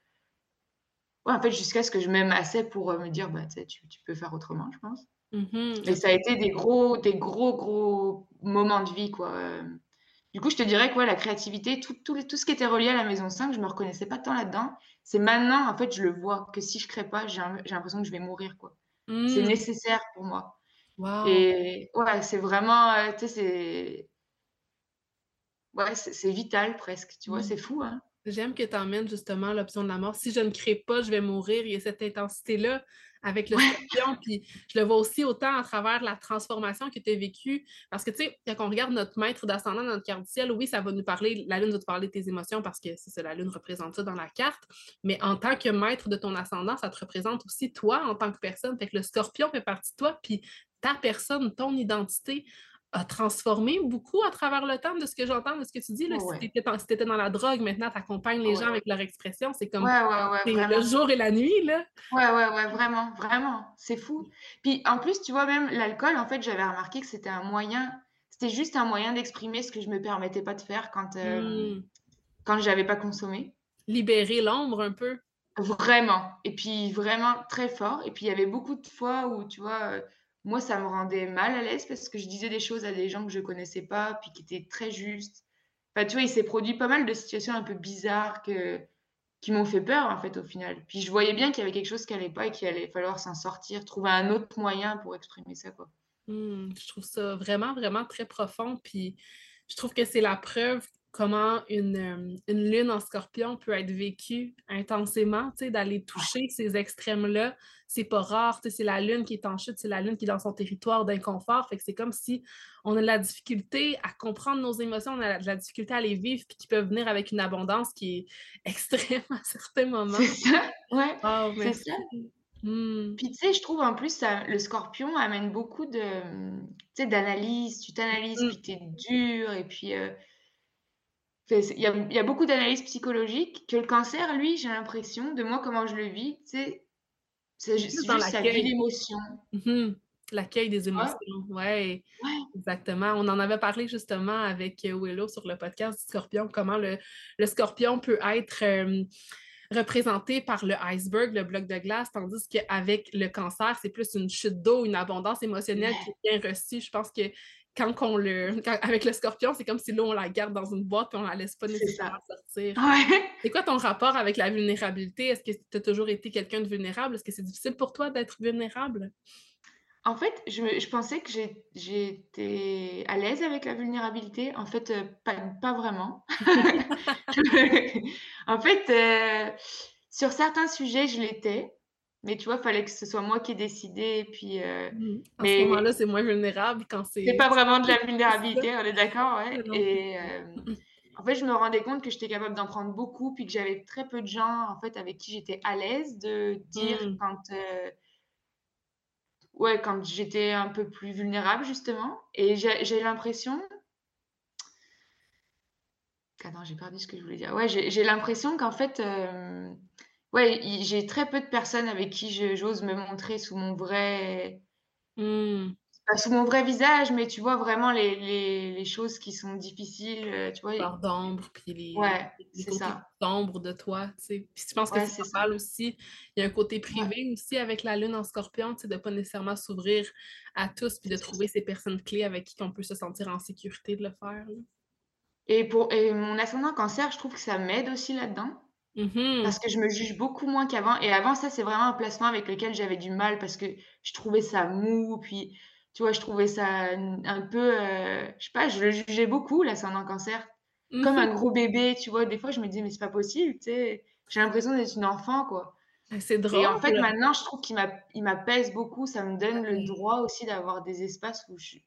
Ouais, en fait, jusqu'à ce que je m'aime assez pour me dire, bah, tu, tu peux faire autrement, je pense. Mhm. Et ça a été des gros, des gros, gros moments de vie, quoi. Euh, Du coup, je te dirais que ouais, la créativité, tout, tout, tout ce qui était relié à la maison 5, je me reconnaissais pas tant là-dedans. C'est maintenant, en fait, je le vois, que si je crée pas, j'ai un- j'ai l'impression que je vais mourir, quoi. C'est Mm. nécessaire pour moi. Wow. Et ouais, c'est vraiment, euh, tu sais, c'est... Ouais, c'est c'est vital presque, tu vois, Mm. c'est fou, hein. J'aime que tu emmènes justement l'option de la mort. Si je ne crée pas, je vais mourir. Il y a cette intensité-là avec le Ouais. scorpion. Puis je le vois aussi autant à travers la transformation que tu as vécue. Parce que, tu sais, quand on regarde notre maître d'ascendant dans notre carte du ciel, oui, ça va nous parler, la lune va te parler de tes émotions parce que c'est ça, la lune représente ça dans la carte. Mais en tant que maître de ton ascendant, ça te représente aussi toi en tant que personne. Fait que le scorpion fait partie de toi. Puis ta personne, ton identité a transformé beaucoup à travers le temps de ce que j'entends, de ce que tu dis. Là, Ouais. Si tu étais, dans la drogue, maintenant, tu accompagnes les Ouais, gens avec leur expression. C'est comme Ouais, le jour et la nuit. Là. Ouais, ouais, ouais, vraiment, vraiment, c'est fou. Puis en plus, tu vois, même l'alcool, en fait, j'avais remarqué que c'était un moyen, c'était juste un moyen d'exprimer ce que je me permettais pas de faire quand, euh, Mm. quand j'avais pas consommé. Libérer l'ombre un peu. Vraiment. Et puis vraiment très fort. Et puis il y avait beaucoup de fois où, tu vois, euh, moi, ça me rendait mal à l'aise parce que je disais des choses à des gens que je connaissais pas, puis qui étaient très justes. Enfin, tu vois, il s'est produit pas mal de situations un peu bizarres que, qui m'ont fait peur, en fait, au final. Puis je voyais bien qu'il y avait quelque chose qui allait pas et qu'il allait falloir s'en sortir, trouver un autre moyen pour exprimer ça, quoi. Mm. Je trouve ça vraiment, vraiment très profond. Puis je trouve que c'est la preuve comment une, euh, une lune en scorpion peut être vécue intensément, d'aller toucher ces extrêmes-là. C'est pas rare, c'est la lune qui est en chute, c'est la lune qui est dans son territoire d'inconfort. Fait que c'est comme si on a de la difficulté à comprendre nos émotions, on a de la difficulté à les vivre, puis qui peuvent venir avec une abondance qui est extrême à certains moments. C'est ça, ouais, Oh, c'est ça. Mm. Puis tu sais, je trouve en plus, ça, le scorpion amène beaucoup de, d'analyse. Tu t'analyses, Mm. puis t'es dur, et puis euh, il y a, il y a beaucoup d'analyses psychologiques. Que le cancer, lui, j'ai l'impression, de moi, comment je le vis, c'est ju- Juste dans juste l'accueil. l'émotion. Mhm. L'accueil des émotions, ouais, Ouais, exactement. On en avait parlé justement avec euh, Willow sur le podcast du scorpion, comment le, le scorpion peut être euh, représenté par le iceberg, le bloc de glace, tandis qu'avec le cancer, c'est plus une chute d'eau, une abondance émotionnelle qui est bien reçue. Je pense que quand on le. quand- avec le scorpion, c'est comme si l'eau, on la garde dans une boîte et on la laisse pas nécessairement sortir. Ouais. C'est quoi ton rapport avec la vulnérabilité? Est-ce que tu as toujours été quelqu'un de vulnérable? Est-ce que c'est difficile pour toi d'être vulnérable? En fait, je me je pensais que j'étais à l'aise avec la vulnérabilité. En fait, heu, pas pas vraiment. En fait, heu, sur certains sujets, je l'étais, mais tu vois, fallait que ce soit moi qui ai décidé et puis, heu, Mmh. À ce moment-là, c'est moins vulnérable quand c'est c'est pas vraiment de la vulnérabilité, on est d'accord, Ouais, et hem, en fait, je me rendais compte que j'étais capable d'en prendre beaucoup, puis que j'avais très peu de gens, en fait, avec qui j'étais à l'aise de dire Mmh. quand, heu Ouais, quand j'étais un peu plus vulnérable justement et j'ai l'impression attends, j'ai perdu ce que je voulais dire. Ouais, j'ai l'impression qu'en fait, ouais, j'ai très peu de personnes avec qui j'ose me montrer sous mon vrai pas sous mon vrai visage, mais tu vois vraiment les les les choses qui sont difficiles, heu, tu vois? D'ombre, puis les Ouais, les côtés ça. sombres de toi, tu sais. Puis je pense que Ouais, c'est normal aussi. Il y a un côté Ouais, privé aussi avec la lune en scorpion, tu sais, de pas nécessairement s'ouvrir à tous, puis de trouver ces personnes clés avec qui on peut se sentir en sécurité de le faire, là. Et pour et mon ascendant Cancer, je trouve que ça m'aide aussi là-dedans. Mmh mh. Parce que je me juge beaucoup moins qu'avant et avant ça, c'est vraiment un placement avec lequel j'avais du mal parce que je trouvais ça mou, puis tu vois, je trouvais ça un peu, heu, je sais pas, je le jugeais beaucoup l'ascendant Cancer. Mmh Comme un mh. gros bébé, tu vois? Des fois, je me disais: «Mais c'est pas possible», tu sais? J'ai l'impression d'être une enfant, quoi Ah, c'est et drôle en fait, maintenant, je trouve qu'il m'a il m'apaise beaucoup. Ça me donne le droit aussi d'avoir des espaces où je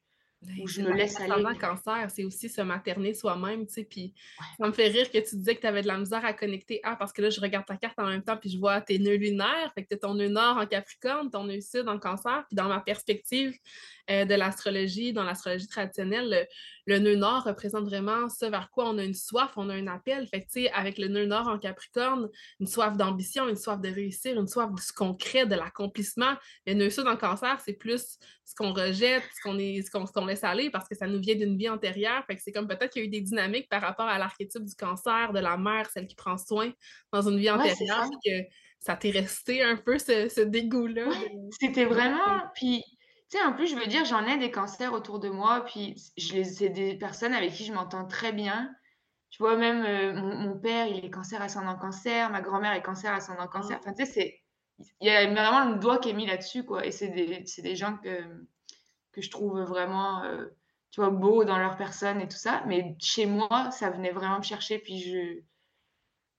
où Ben, je c'est me laisse aller. cancer, c'est aussi se materner soi-même, tu sais, puis Ouais, ça me fait rire que tu disais que tu avais de la misère à connecter. Ah, parce que là, je regarde ta carte en même temps, puis je vois tes nœuds lunaires, fait que tu as ton nœud nord en Capricorne, ton nœud sud en Cancer, puis dans ma perspective, heu, de l'astrologie, dans l'astrologie traditionnelle, le nœud nord représente vraiment ce vers quoi on a une soif, on a un appel. Fait que, tu sais, avec le nœud nord en Capricorne, une soif d'ambition, une soif de réussir, une soif de ce concret, de l'accomplissement. Le nœud sud en Cancer, c'est plus ce qu'on rejette, ce qu'on est, ce qu'on, ce qu'on laisse aller parce que ça nous vient d'une vie antérieure. Fait que c'est comme peut-être qu'il y a eu des dynamiques par rapport à l'archétype du cancer, de la mère, celle qui prend soin dans une vie ouais, antérieure, ça. que ça t'est resté un peu ce, ce dégoût-là de. C'était vraiment puis, tu sais, en plus, je veux dire, j'en ai des cancers autour de moi, puis je les c'est des personnes avec qui je m'entends très bien. Tu vois, même, heu, mon mon père, il est cancer ascendant cancer, ma grand-mère est cancer ascendant cancer. Ah, Enfin, tu sais, c'est il y a vraiment le doigt qui est mis là-dessus, quoi et c'est des c'est des gens que que je trouve vraiment, heu, tu vois, beaux dans leur personne et tout ça. Mais chez moi, ça venait vraiment me chercher, puis je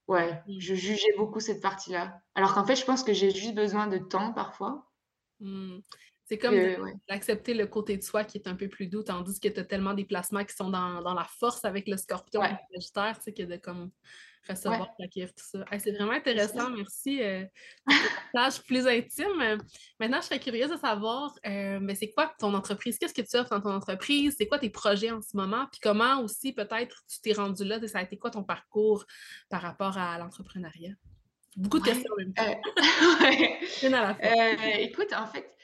ouais, mmh, je jugeais beaucoup cette partie-là. Alors qu'en fait, je pense que j'ai juste besoin de temps parfois mmh. C'est comme ouais. d'accepter le côté de soi qui est un peu plus doux, tandis que tu as tellement des placements qui sont dans, dans la force avec le scorpion et Ouais, le sagittaire, tu sais, que de comme ouais, recevoir, accueillir tout ça. Hey, c'est vraiment intéressant, merci euh, plus intimes. Euh, Maintenant, je serais curieuse de savoir, euh, mais c'est quoi ton entreprise? Qu'est-ce que tu offres dans ton entreprise? C'est quoi tes projets en ce moment? Puis comment aussi, peut-être, tu t'es rendu là? Ça a été quoi ton parcours par rapport à l'entrepreneuriat? Beaucoup de questions Ouais, en même temps. ouais. Une à la fois. Heu, écoute, en fait,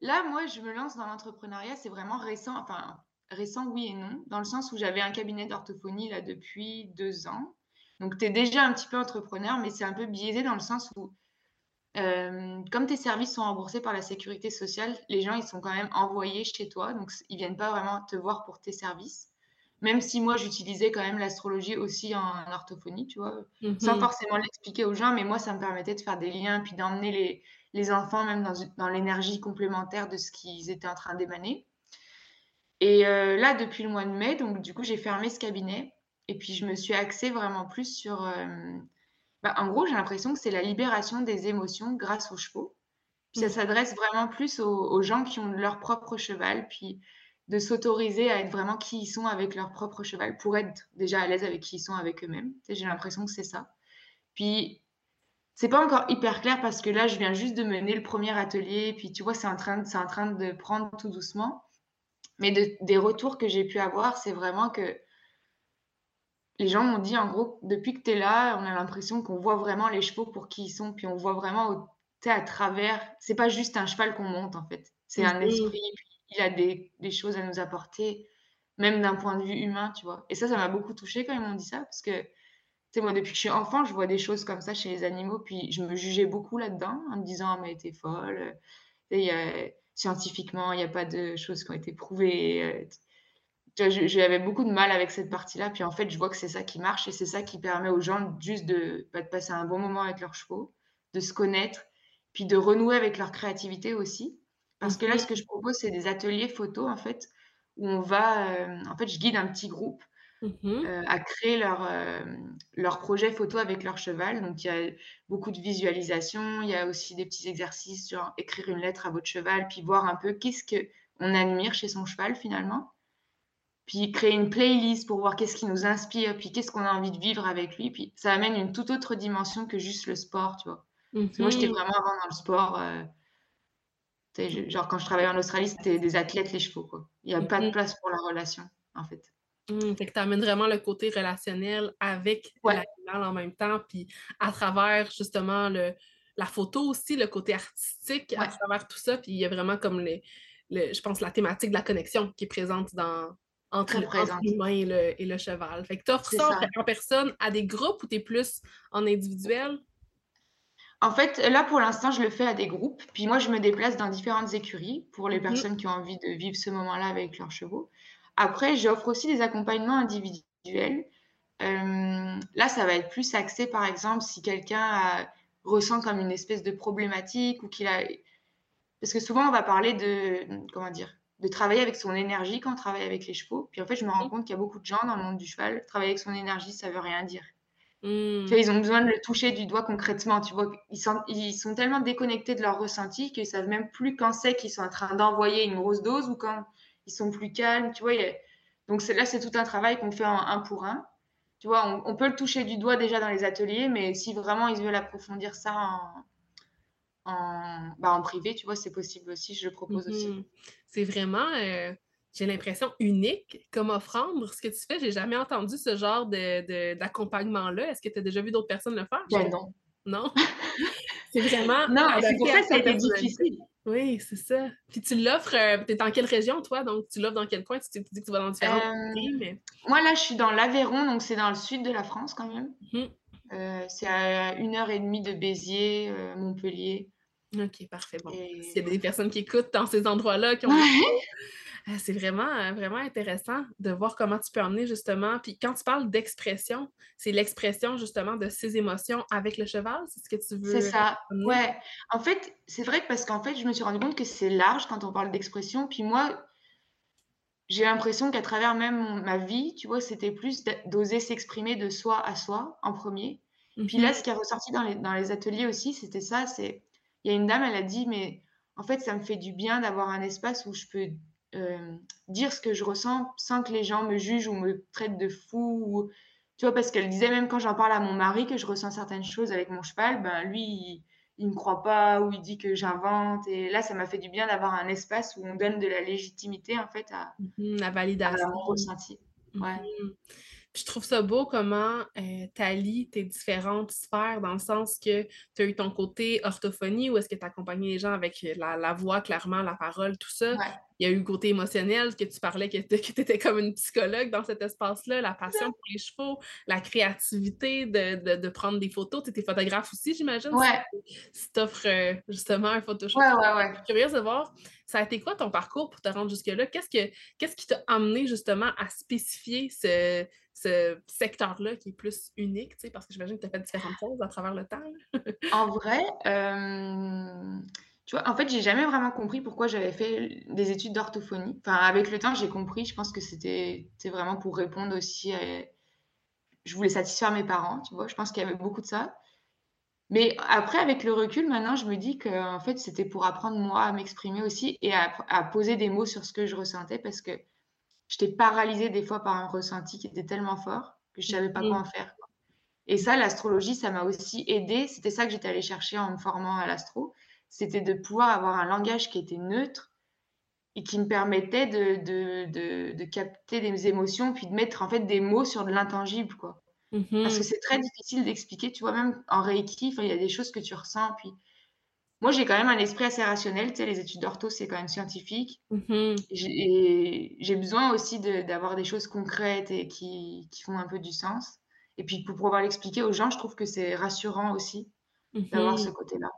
là, moi, je me lance dans l'entrepreneuriat, c'est vraiment récent, enfin, récent, oui et non, dans le sens où j'avais un cabinet d'orthophonie, là, depuis 2 ans. Donc tu es déjà un petit peu entrepreneur, mais c'est un peu biaisé dans le sens où, hem, comme tes services sont remboursés par la sécurité sociale, les gens, ils sont quand même envoyés chez toi, donc ils viennent pas vraiment te voir pour tes services. Même si moi, j'utilisais quand même l'astrologie aussi en orthophonie, tu vois? Sans Mhm. forcément l'expliquer aux gens, mais moi, ça me permettait de faire des liens, puis d'emmener les les enfants même dans l'énergie complémentaire de ce qu'ils étaient en train d'émaner et heu, là, depuis le mois de mai, donc du coup, j'ai fermé ce cabinet et puis je me suis axée vraiment plus sur, hem, bah, en gros, j'ai l'impression que c'est la libération des émotions grâce aux chevaux. Puis ça Mhm. s'adresse vraiment plus aux aux gens qui ont leur propre cheval, puis de s'autoriser à être vraiment qui ils sont avec leur propre cheval, pour être déjà à l'aise avec qui ils sont avec eux-mêmes. J'ai l'impression que c'est ça. Puis c'est pas encore hyper clair parce que là, je viens juste de mener le premier atelier, puis tu vois, c'est en train de c'est en train de prendre tout doucement. Mais de des retours que j'ai pu avoir, c'est vraiment que les gens m'ont dit en gros: «Depuis que tu es là, on a l'impression qu'on voit vraiment les chevaux pour qui ils sont, puis on voit vraiment à travers c'est pas juste un cheval qu'on monte, en fait. C'est un esprit, il a des des choses à nous apporter, même d'un point de vue humain», tu vois? Et ça, ça m'a beaucoup touchée quand ils m'ont dit ça parce que, sais, moi, depuis que je suis enfant, je vois des choses comme ça chez les animaux, puis je me jugeais beaucoup là-dedans en me disant: «Mais tu es folle, y a scientifiquement, il y a pas de choses qui ont été prouvées, heu». Tu vois, j'avais beaucoup de mal avec cette partie-là, puis en fait, je vois que c'est ça qui marche et c'est ça qui permet aux gens juste de, bah, de passer un bon moment avec leurs chevaux, de se connaître, puis de renouer avec leur créativité aussi. Parce que là, ce que je propose, c'est des ateliers photo, en fait, où on va, heu, en fait, je guide un petit groupe, Mmh heu, à créer leur, hem, leur projet photo avec leur cheval. Donc il y a beaucoup de visualisation, il y a aussi des petits exercices, genre écrire une lettre à votre cheval, puis voir un peu qu'est-ce qu'on admire chez son cheval, finalement. Puis créer une playlist pour voir qu'est-ce qui nous inspire, puis qu'est-ce qu'on a envie de vivre avec lui. Puis ça amène une toute autre dimension que juste le sport, tu vois? Parce que moi, j'étais Mmh vraiment avant dans le sport, je genre quand je travaillais en Australie, c'était des athlètes les chevaux, quoi. Il y a pas de Mmh place pour la relation, en fait. Mmh, fait que tu amènes vraiment le côté relationnel avec Ouais, l'animal en même temps, puis à travers justement le la photo aussi, le côté artistique à travers tout ça, puis il y a vraiment comme les le je pense la thématique de la connexion qui est présente dans entre l'humain et le et le cheval. Fait que tu offres ça en personne à des groupes ou tu es plus en individuel? En fait, là, pour l'instant, je le fais à des groupes, puis moi, je me déplace dans différentes écuries pour les Mmh personnes qui ont envie de vivre ce moment-là avec leurs chevaux. Après, j'offre aussi des accompagnements individuels. Hem, là, ça va être plus axé, par exemple, si quelqu'un ressent comme une espèce de problématique ou qu'il a parce que souvent, on va parler de, comment dire? De travailler avec son énergie quand on travaille avec les chevaux. Puis en fait, je me rends compte qu'il y a beaucoup de gens dans le monde du cheval, travailler avec son énergie, ça veut rien dire. Tu Mmh. vois, ils ont besoin de le toucher du doigt concrètement, tu vois? Ils sont ils sont tellement déconnectés de leur ressenti qu'ils savent même plus quand c'est qu'ils sont en train d'envoyer une grosse dose ou quand ils sont plus calmes, tu vois? Il y a donc là, c'est tout un travail qu'on fait en un pour un. Tu vois? On on peut le toucher du doigt déjà dans les ateliers, mais si vraiment ils veulent approfondir ça en en, bah, en privé, tu vois? C'est possible aussi, je le propose aussi. Mmh C'est vraiment, heu, j'ai l'impression unique comme offrande ce que tu fais. J'ai jamais entendu ce genre de de d'accompagnement-là. Est-ce que tu as déjà vu d'autres personnes le faire? Ben non. non? C'est vraiment Non c'est pour adapté ça que ça a été difficile. Oui, c'est ça. Puis tu l'offres, heu, tu es dans quelle région toi? Donc tu l'offres dans quel coin? Tu tu dis que tu vas dans différentes Hem, écuries, mais moi là, je suis dans l'Aveyron, donc c'est dans le sud de la France quand même. mmh Heu, c'est à 1 heure et demie de Béziers, Montpellier OK, parfait. Bon, s'il y a des personnes qui écoutent dans ces endroits-là qui ont ouais. Ah, c'est vraiment, heu, vraiment intéressant de voir comment tu peux emmener justement puis quand tu parles d'expression, c'est l'expression justement de ces émotions avec le cheval? C'est ce que tu C'est veux ça, amener? ouais. En fait, c'est vrai parce qu'en fait, je me suis rendu compte que c'est large quand on parle d'expression. Puis moi, j'ai l'impression qu'à travers même ma vie, tu vois, c'était plus d'oser s'exprimer de soi à soi en premier. Mmh Puis là, ce mh. qui est ressorti dans les dans les ateliers aussi, c'était ça, c'est il y a une dame, elle a dit: «Mais en fait, ça me fait du bien d'avoir un espace où je peux, hem, dire ce que je ressens sans que les gens me jugent ou me traitent de fou ou» tu vois? Parce qu'elle disait même quand j'en parle à mon mari que je ressens certaines choses avec mon cheval, ben, lui, il il me croit pas ou il dit que j'invente et là, ça m'a fait du bien d'avoir un espace où on donne de la légitimité, en fait, à Mmh la à validation. mon ressenti. Mmh Ouais. Puis je trouve ça beau comment, heu, tu allies tes différentes sphères dans le sens que tu as eu ton côté orthophonie où est-ce que tu accompagnais les gens avec, heu, la la voix clairement, la parole, tout ça. Ouais. Il y a eu le côté émotionnel que tu parlais que tu étais comme une psychologue dans cet espace-là, la passion pour les chevaux, la créativité de de de prendre des photos. Tu étais photographe aussi j'imagine? Ouais. si tu offres, justement un photoshoot. Ouais, ouais, ouais. Je suis curieuse de voir, ça a été quoi ton parcours pour te rendre jusque-là? Qu'est-ce que qu'est-ce qui t'a amené justement à spécifier ce ce secteur-là qui est plus unique, tu sais? Parce que j'imagine que tu as fait différentes choses à travers le temps? En vrai, hem, tu vois, en fait, j'ai jamais vraiment compris pourquoi j'avais fait des études d'orthophonie. Enfin, avec le temps, j'ai compris, je pense que c'était vraiment pour répondre aussi à je voulais satisfaire mes parents, tu vois? Je pense qu'il y avait beaucoup de ça. Mais après, avec le recul, maintenant, je me dis qu'en fait, c'était pour apprendre, moi, à m'exprimer aussi et à à poser des mots sur ce que je ressentais parce que j'étais paralysée des fois par un ressenti qui était tellement fort que je savais pas quoi Mmh. en faire. Et ça, l'astrologie, ça m'a aussi aidée. C'était ça que j'étais allée chercher en me formant à l'astro. C'était de pouvoir avoir un langage qui était neutre et qui me permettait de de de de capter des émotions, puis de mettre, en fait, des mots sur de l'intangible, quoi. Mmh Parce que mh. c'est très difficile d'expliquer, tu vois? Même en reiki, il y a des choses que tu ressens, puis moi, j'ai quand même un esprit assez rationnel, tu sais? Les études d'ortho, c'est quand même scientifique. Mmh mh. J'ai et j'ai besoin aussi de d'avoir des choses concrètes et qui qui font un peu du sens. Et puis pour pouvoir l'expliquer aux gens, je trouve que c'est rassurant aussi Mmh d'avoir ce mh. côté-là.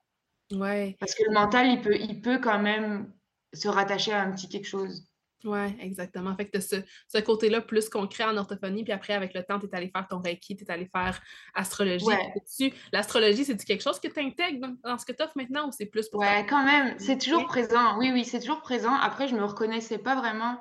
Ouais. Parce que le mental, il peut il peut quand même se rattacher à un petit quelque chose. Ouais, exactement. Fait que tu ce, ce côté-là plus concret en orthophonie, puis après, avec le temps, tu es allé faire ton Reiki, tu es allé faire astrologie. Ouais. L'astrologie, c'est quelque chose que tu intègres dans, ce que tu offres maintenant ou c'est plus pour Ouais, quand même, c'est toujours présent. Oui, oui, c'est toujours présent. Après, je me reconnaissais pas vraiment.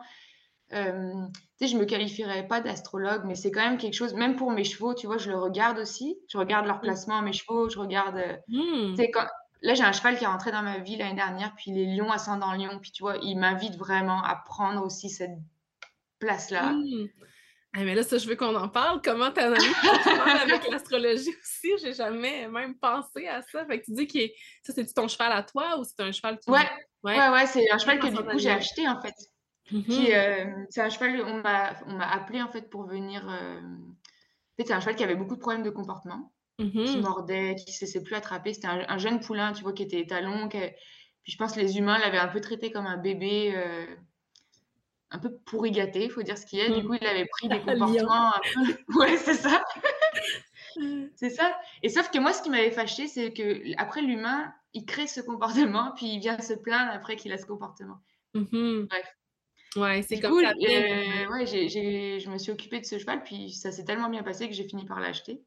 Euh, tu sais, je me qualifierais pas d'astrologue, mais c'est quand même quelque chose, même pour mes chevaux, tu vois, je le regarde aussi. Je regarde leur mmh. placement, mes chevaux, je regarde. Mmh. Tu sais, quand, Là, j'ai un cheval qui est rentré dans ma vie l'année dernière, puis les lions ascendant lion. Puis tu vois, il m'invite vraiment à prendre aussi cette place-là. Mmh. mais là, ça, je veux qu'on en parle. Comment tu as avec l'astrologie aussi? J'ai jamais même pensé à ça. Fait que tu dis que ça, c'est ton cheval à toi ou c'est un cheval qui. Ouais, ouais, ouais, c'est un cheval que du coup j'ai acheté en fait. Mmh euh, c'est un cheval, on m'a appelé en fait pour venir. Euh... En fait, c'est un cheval qui avait beaucoup de problèmes de comportement qui mmh mordait, qui ne se laissait plus attraper. C'était un, jeune poulain, tu vois, qui était étalon. Puis je pense que les humains l'avaient un peu traité comme un bébé, euh, un peu pourri gâté, il faut dire ce qu'il est. Du coup, il avait pris des comportements un peu. Ouais, c'est ça. c'est ça. Et sauf que moi, ce qui m'avait fâché, c'est que après l'humain, il crée ce comportement, puis il vient se plaindre après qu'il a ce comportement. Mmh Bref. Ouais, c'est comme ça. Euh, ouais, je me suis occupée de ce cheval, puis ça s'est tellement bien passé que j'ai fini par l'acheter.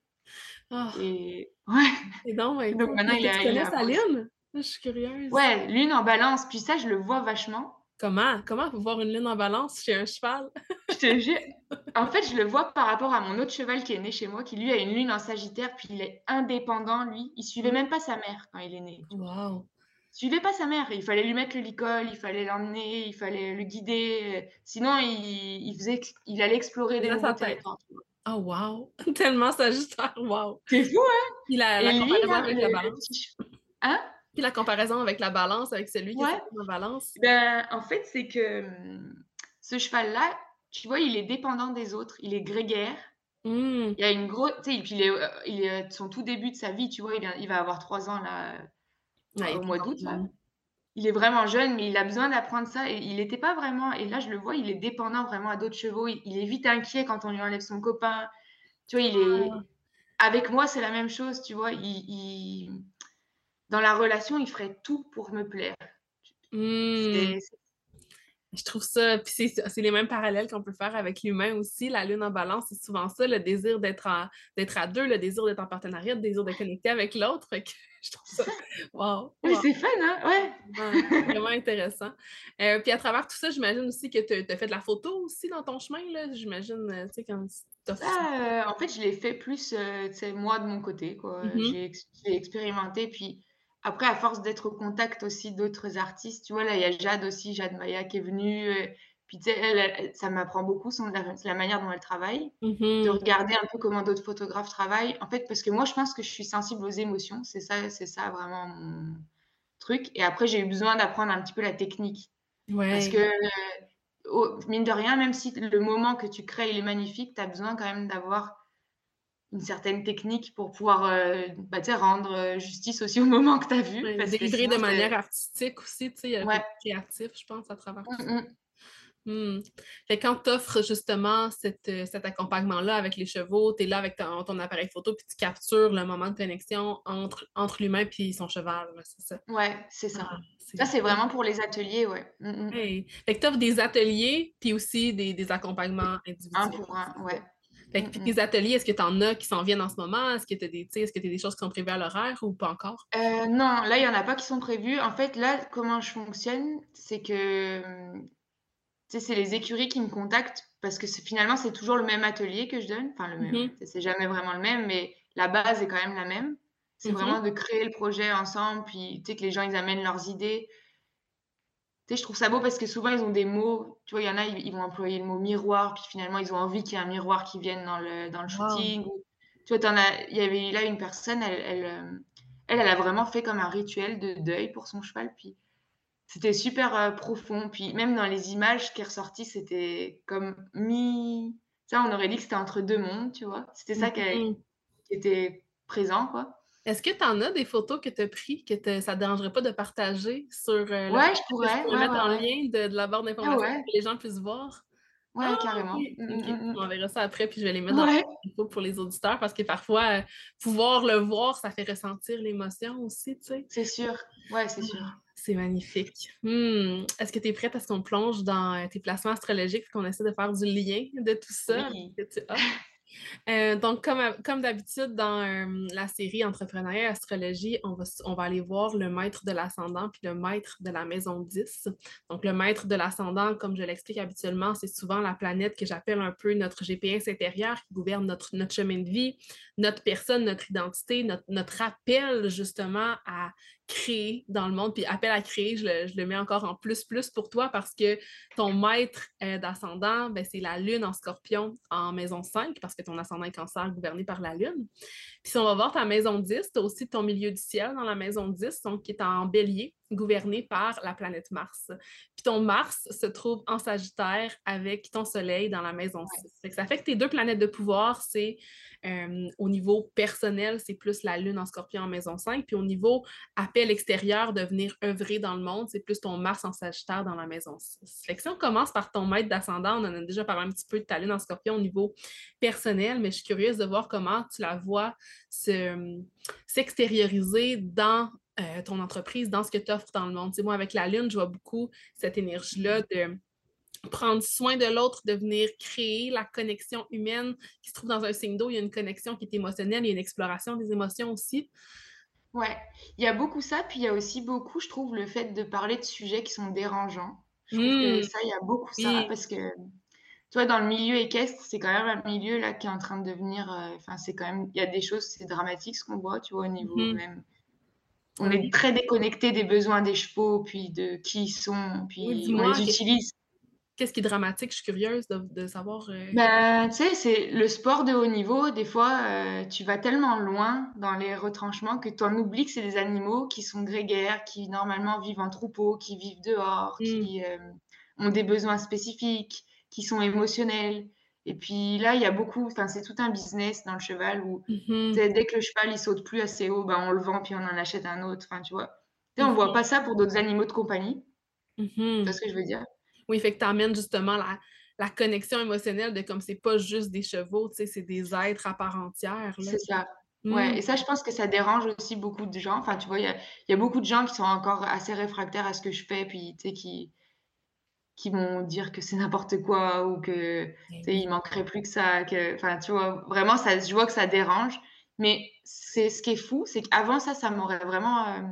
Oh. Et ouais. Et donc, donc maintenant, il a. Tu connais sa lune? Je suis curieuse. Ouais, lune en balance. Puis ça, je le vois vachement. Comment? Comment voir une lune en balance chez un cheval? je te jure. En fait, je le vois par rapport à mon autre cheval qui est né chez moi, qui lui a une lune en Sagittaire, puis il est indépendant, lui. Il suivait même pas sa mère quand il est né. Wow. Il suivait pas sa mère. Il fallait lui mettre le licol, il fallait l'emmener, il fallait le guider. Sinon, il, il faisait, il allait explorer des nouveaux territoires. Oh wow! Tellement sagittaire, wow! C'est fou, hein? Puis la, la comparaison avec la balance. Hein? Puis la comparaison avec la balance, avec celui qui est en balance. Ben, en fait, c'est que hum, ce cheval-là, tu vois, il est dépendant des autres, il est grégaire. Mmh. Il y a une grosse. Tu sais, puis il est, euh, il est son tout début de sa vie, tu vois, il, il va avoir trois ans là, au mois d'août. Il est vraiment jeune, mais il a besoin d'apprendre ça. Et il n'était pas vraiment. Et là, je le vois, il est dépendant vraiment à d'autres chevaux. Il, est vite inquiet quand on lui enlève son copain. Tu vois, il est. Avec moi, c'est la même chose, tu vois. Il, Dans la relation, il ferait tout pour me plaire. Mmh. Je trouve ça, puis c'est les mêmes parallèles qu'on peut faire avec l'humain aussi. La lune en balance, c'est souvent ça, le désir d'être à deux, le désir d'être en partenariat, le désir de connecter avec l'autre. je trouve ça, wow! Oui, c'est fun, hein? Ouais! vraiment intéressant. Euh, puis à travers tout ça, j'imagine aussi que tu as fait de la photo aussi dans ton chemin, là. J'imagine, euh, tu sais, quand ça, euh, en fait, je l'ai fait plus, tu sais, moi de mon côté, quoi. Mm-hmm. J'ai expérimenté, puis après, à force d'être au contact aussi d'autres artistes, tu vois, là, il y a Jade aussi, Jade Maya qui est venue. Euh, puis, tu sais, elle, ça m'apprend beaucoup son, la, manière dont elle travaille, de regarder un peu comment d'autres photographes travaillent. En fait, parce que moi, je pense que je suis sensible aux émotions. C'est ça, c'est ça vraiment mon truc. Et après, j'ai eu besoin d'apprendre un petit peu la technique. Ouais. Parce que, euh, mine de rien, même si le moment que tu crées, il est magnifique, tu as besoin quand même d'avoir une certaine technique pour pouvoir euh, bah, rendre euh, justice aussi au moment que tu as vu. Ouais, délivrer de manière artistique aussi, tu sais, ouais. créatif, je pense, à travers tout ça. Mmh. quand tu offres justement cet, euh, cet accompagnement-là avec les chevaux, tu es là avec ton, ton, appareil photo, puis tu captures le moment de connexion entre, entre l'humain et son cheval, c'est ça? Ouais, c'est ça. Ah, ça, c'est vraiment pour les ateliers, ouais. Mmh, fait que tu offres des ateliers, puis aussi des, des accompagnements individuels. Un pour un, ouais. Fait que, tes ateliers, est-ce que tu en as qui s'en viennent en ce moment? Est-ce que tu as des, est-ce que des choses qui sont prévues à l'horaire ou pas encore? Euh, non, là, il n'y en a pas qui sont prévues. En fait, là, comment je fonctionne, c'est que c'est les écuries qui me contactent parce que finalement, c'est toujours le même atelier que je donne. Enfin, le même. Mm-hmm. C'est jamais vraiment le même, mais la base est quand même la même. C'est mm-hmm. vraiment de créer le projet ensemble, puis que les gens ils amènent leurs idées je trouve ça beau parce que souvent, ils ont des mots. Tu vois, il y en a, ils, vont employer le mot miroir, puis finalement, ils ont envie qu'il y ait un miroir qui vienne dans le, dans le shooting. tu vois, il y avait là une personne, elle elle, euh, elle, elle, a vraiment fait comme un rituel de deuil pour son cheval. Puis c'était super euh, profond. Puis même dans les images qui est ressorties, c'était comme mi. Ça, on aurait dit que c'était entre deux mondes, tu vois. C'était ça mm-hmm. qui était présent, quoi. Est-ce que tu en as des photos que tu as prises que ça ne dérangerait pas de partager sur euh, Ouais, je pourrais. mettre en lien de, la barre d'information pour que les gens puissent voir? Ouais, Ah, carrément. Mmh, mmh, mmh. On verra ça après, puis je vais les mettre dans les pour les auditeurs parce que parfois, heu, pouvoir le voir, ça fait ressentir l'émotion aussi, tu sais? C'est sûr. Ouais, c'est Ah, sûr. c'est magnifique. Est-ce que tu es prête à ce qu'on plonge dans, heu, tes placements astrologiques, qu'on essaie de faire du lien de tout ça Oui. que tu as? Heu, donc comme comme d'habitude dans, hem, la série Entrepreneuriat et astrologie, on va on va aller voir le maître de l'ascendant puis le maître de la maison 10. Donc le maître de l'ascendant, comme je l'explique habituellement, c'est souvent la planète que j'appelle un peu notre GPS intérieur qui gouverne notre notre chemin de vie, notre personne, notre identité, notre notre appel justement à créer dans le monde. Puis appel à créer, je le mets encore en plus plus pour toi parce que ton maître, heu, d'ascendant, ben, c'est la lune en scorpion en maison 5 parce que ton ascendant est cancer gouverné par la lune. Puis si on va voir ta maison 10, tu as aussi ton milieu du ciel dans la maison 10, donc qui est en bélier, gouverné par la planète Mars. Puis ton Mars se trouve en Sagittaire avec ton soleil dans la maison 6. Fait que ça fait que tes deux planètes de pouvoir, c'est euh, au niveau personnel, c'est plus la lune en scorpion en maison 5, puis au niveau appel extérieur de venir œuvrer dans le monde, c'est plus ton Mars en Sagittaire dans la maison 6. Fait que si on commence par ton maître d'ascendant, on en a déjà parlé un petit peu de ta lune en scorpion au niveau personnel, mais je suis curieuse de voir comment tu la vois se, s'extérioriser dans euh, ton entreprise, dans ce que tu offres dans le monde. Tu sais, moi, avec la lune, je vois beaucoup cette énergie-là de prendre soin de l'autre, de venir créer la connexion humaine qui se trouve dans un signe d'eau. Il y a une connexion qui est émotionnelle, il y a une exploration des émotions aussi. Ouais, il y a beaucoup ça, puis il y a aussi beaucoup, je trouve, le fait de parler de sujets qui sont dérangeants. Je trouve que Mmh. ça, il y a beaucoup ça, Oui. parce que, tu vois, dans le milieu équestre, c'est quand même un milieu là qui est en train de devenir, euh, enfin, c'est quand même, il y a des choses, c'est dramatique ce qu'on voit, tu vois, au niveau Mhm. même. On est très déconnecté des besoins des chevaux, puis de qui ils sont, puis Oui, on les utilise. qu'est-ce qui est dramatique? Je suis curieuse de, de savoir. euh, Ben, tu sais, c'est le sport de haut niveau, des fois, heu, tu vas tellement loin dans les retranchements que tu en oublies que c'est des animaux qui sont grégaires, qui normalement vivent en troupeau, qui vivent dehors, Mm. qui, hem, ont des besoins spécifiques, qui sont émotionnels et puis là, il y a beaucoup enfin, c'est tout un business dans le cheval où, Mhm. dès que le cheval, il saute plus assez haut, ben, on le vend puis on en achète un autre, enfin, tu vois? Tu sais, on voit pas ça pour d'autres animaux de compagnie. Tu vois ce que je veux dire? Oui, fait que tu amènes justement la, la connexion émotionnelle de comme c'est pas juste des chevaux, c'est des êtres à part entière. C'est ça. Mm. Ouais, et ça, je pense que ça dérange aussi beaucoup de gens. Enfin, tu vois, il y a, y a beaucoup de gens qui sont encore assez réfractaires à ce que je fais, puis tu sais, qui, qui vont dire que c'est n'importe quoi ou que oui. il manquerait plus que ça. Que, enfin, tu vois, vraiment, ça, je vois que ça dérange. Mais c'est ce qui est fou, c'est qu'avant ça, ça m'aurait vraiment. euh,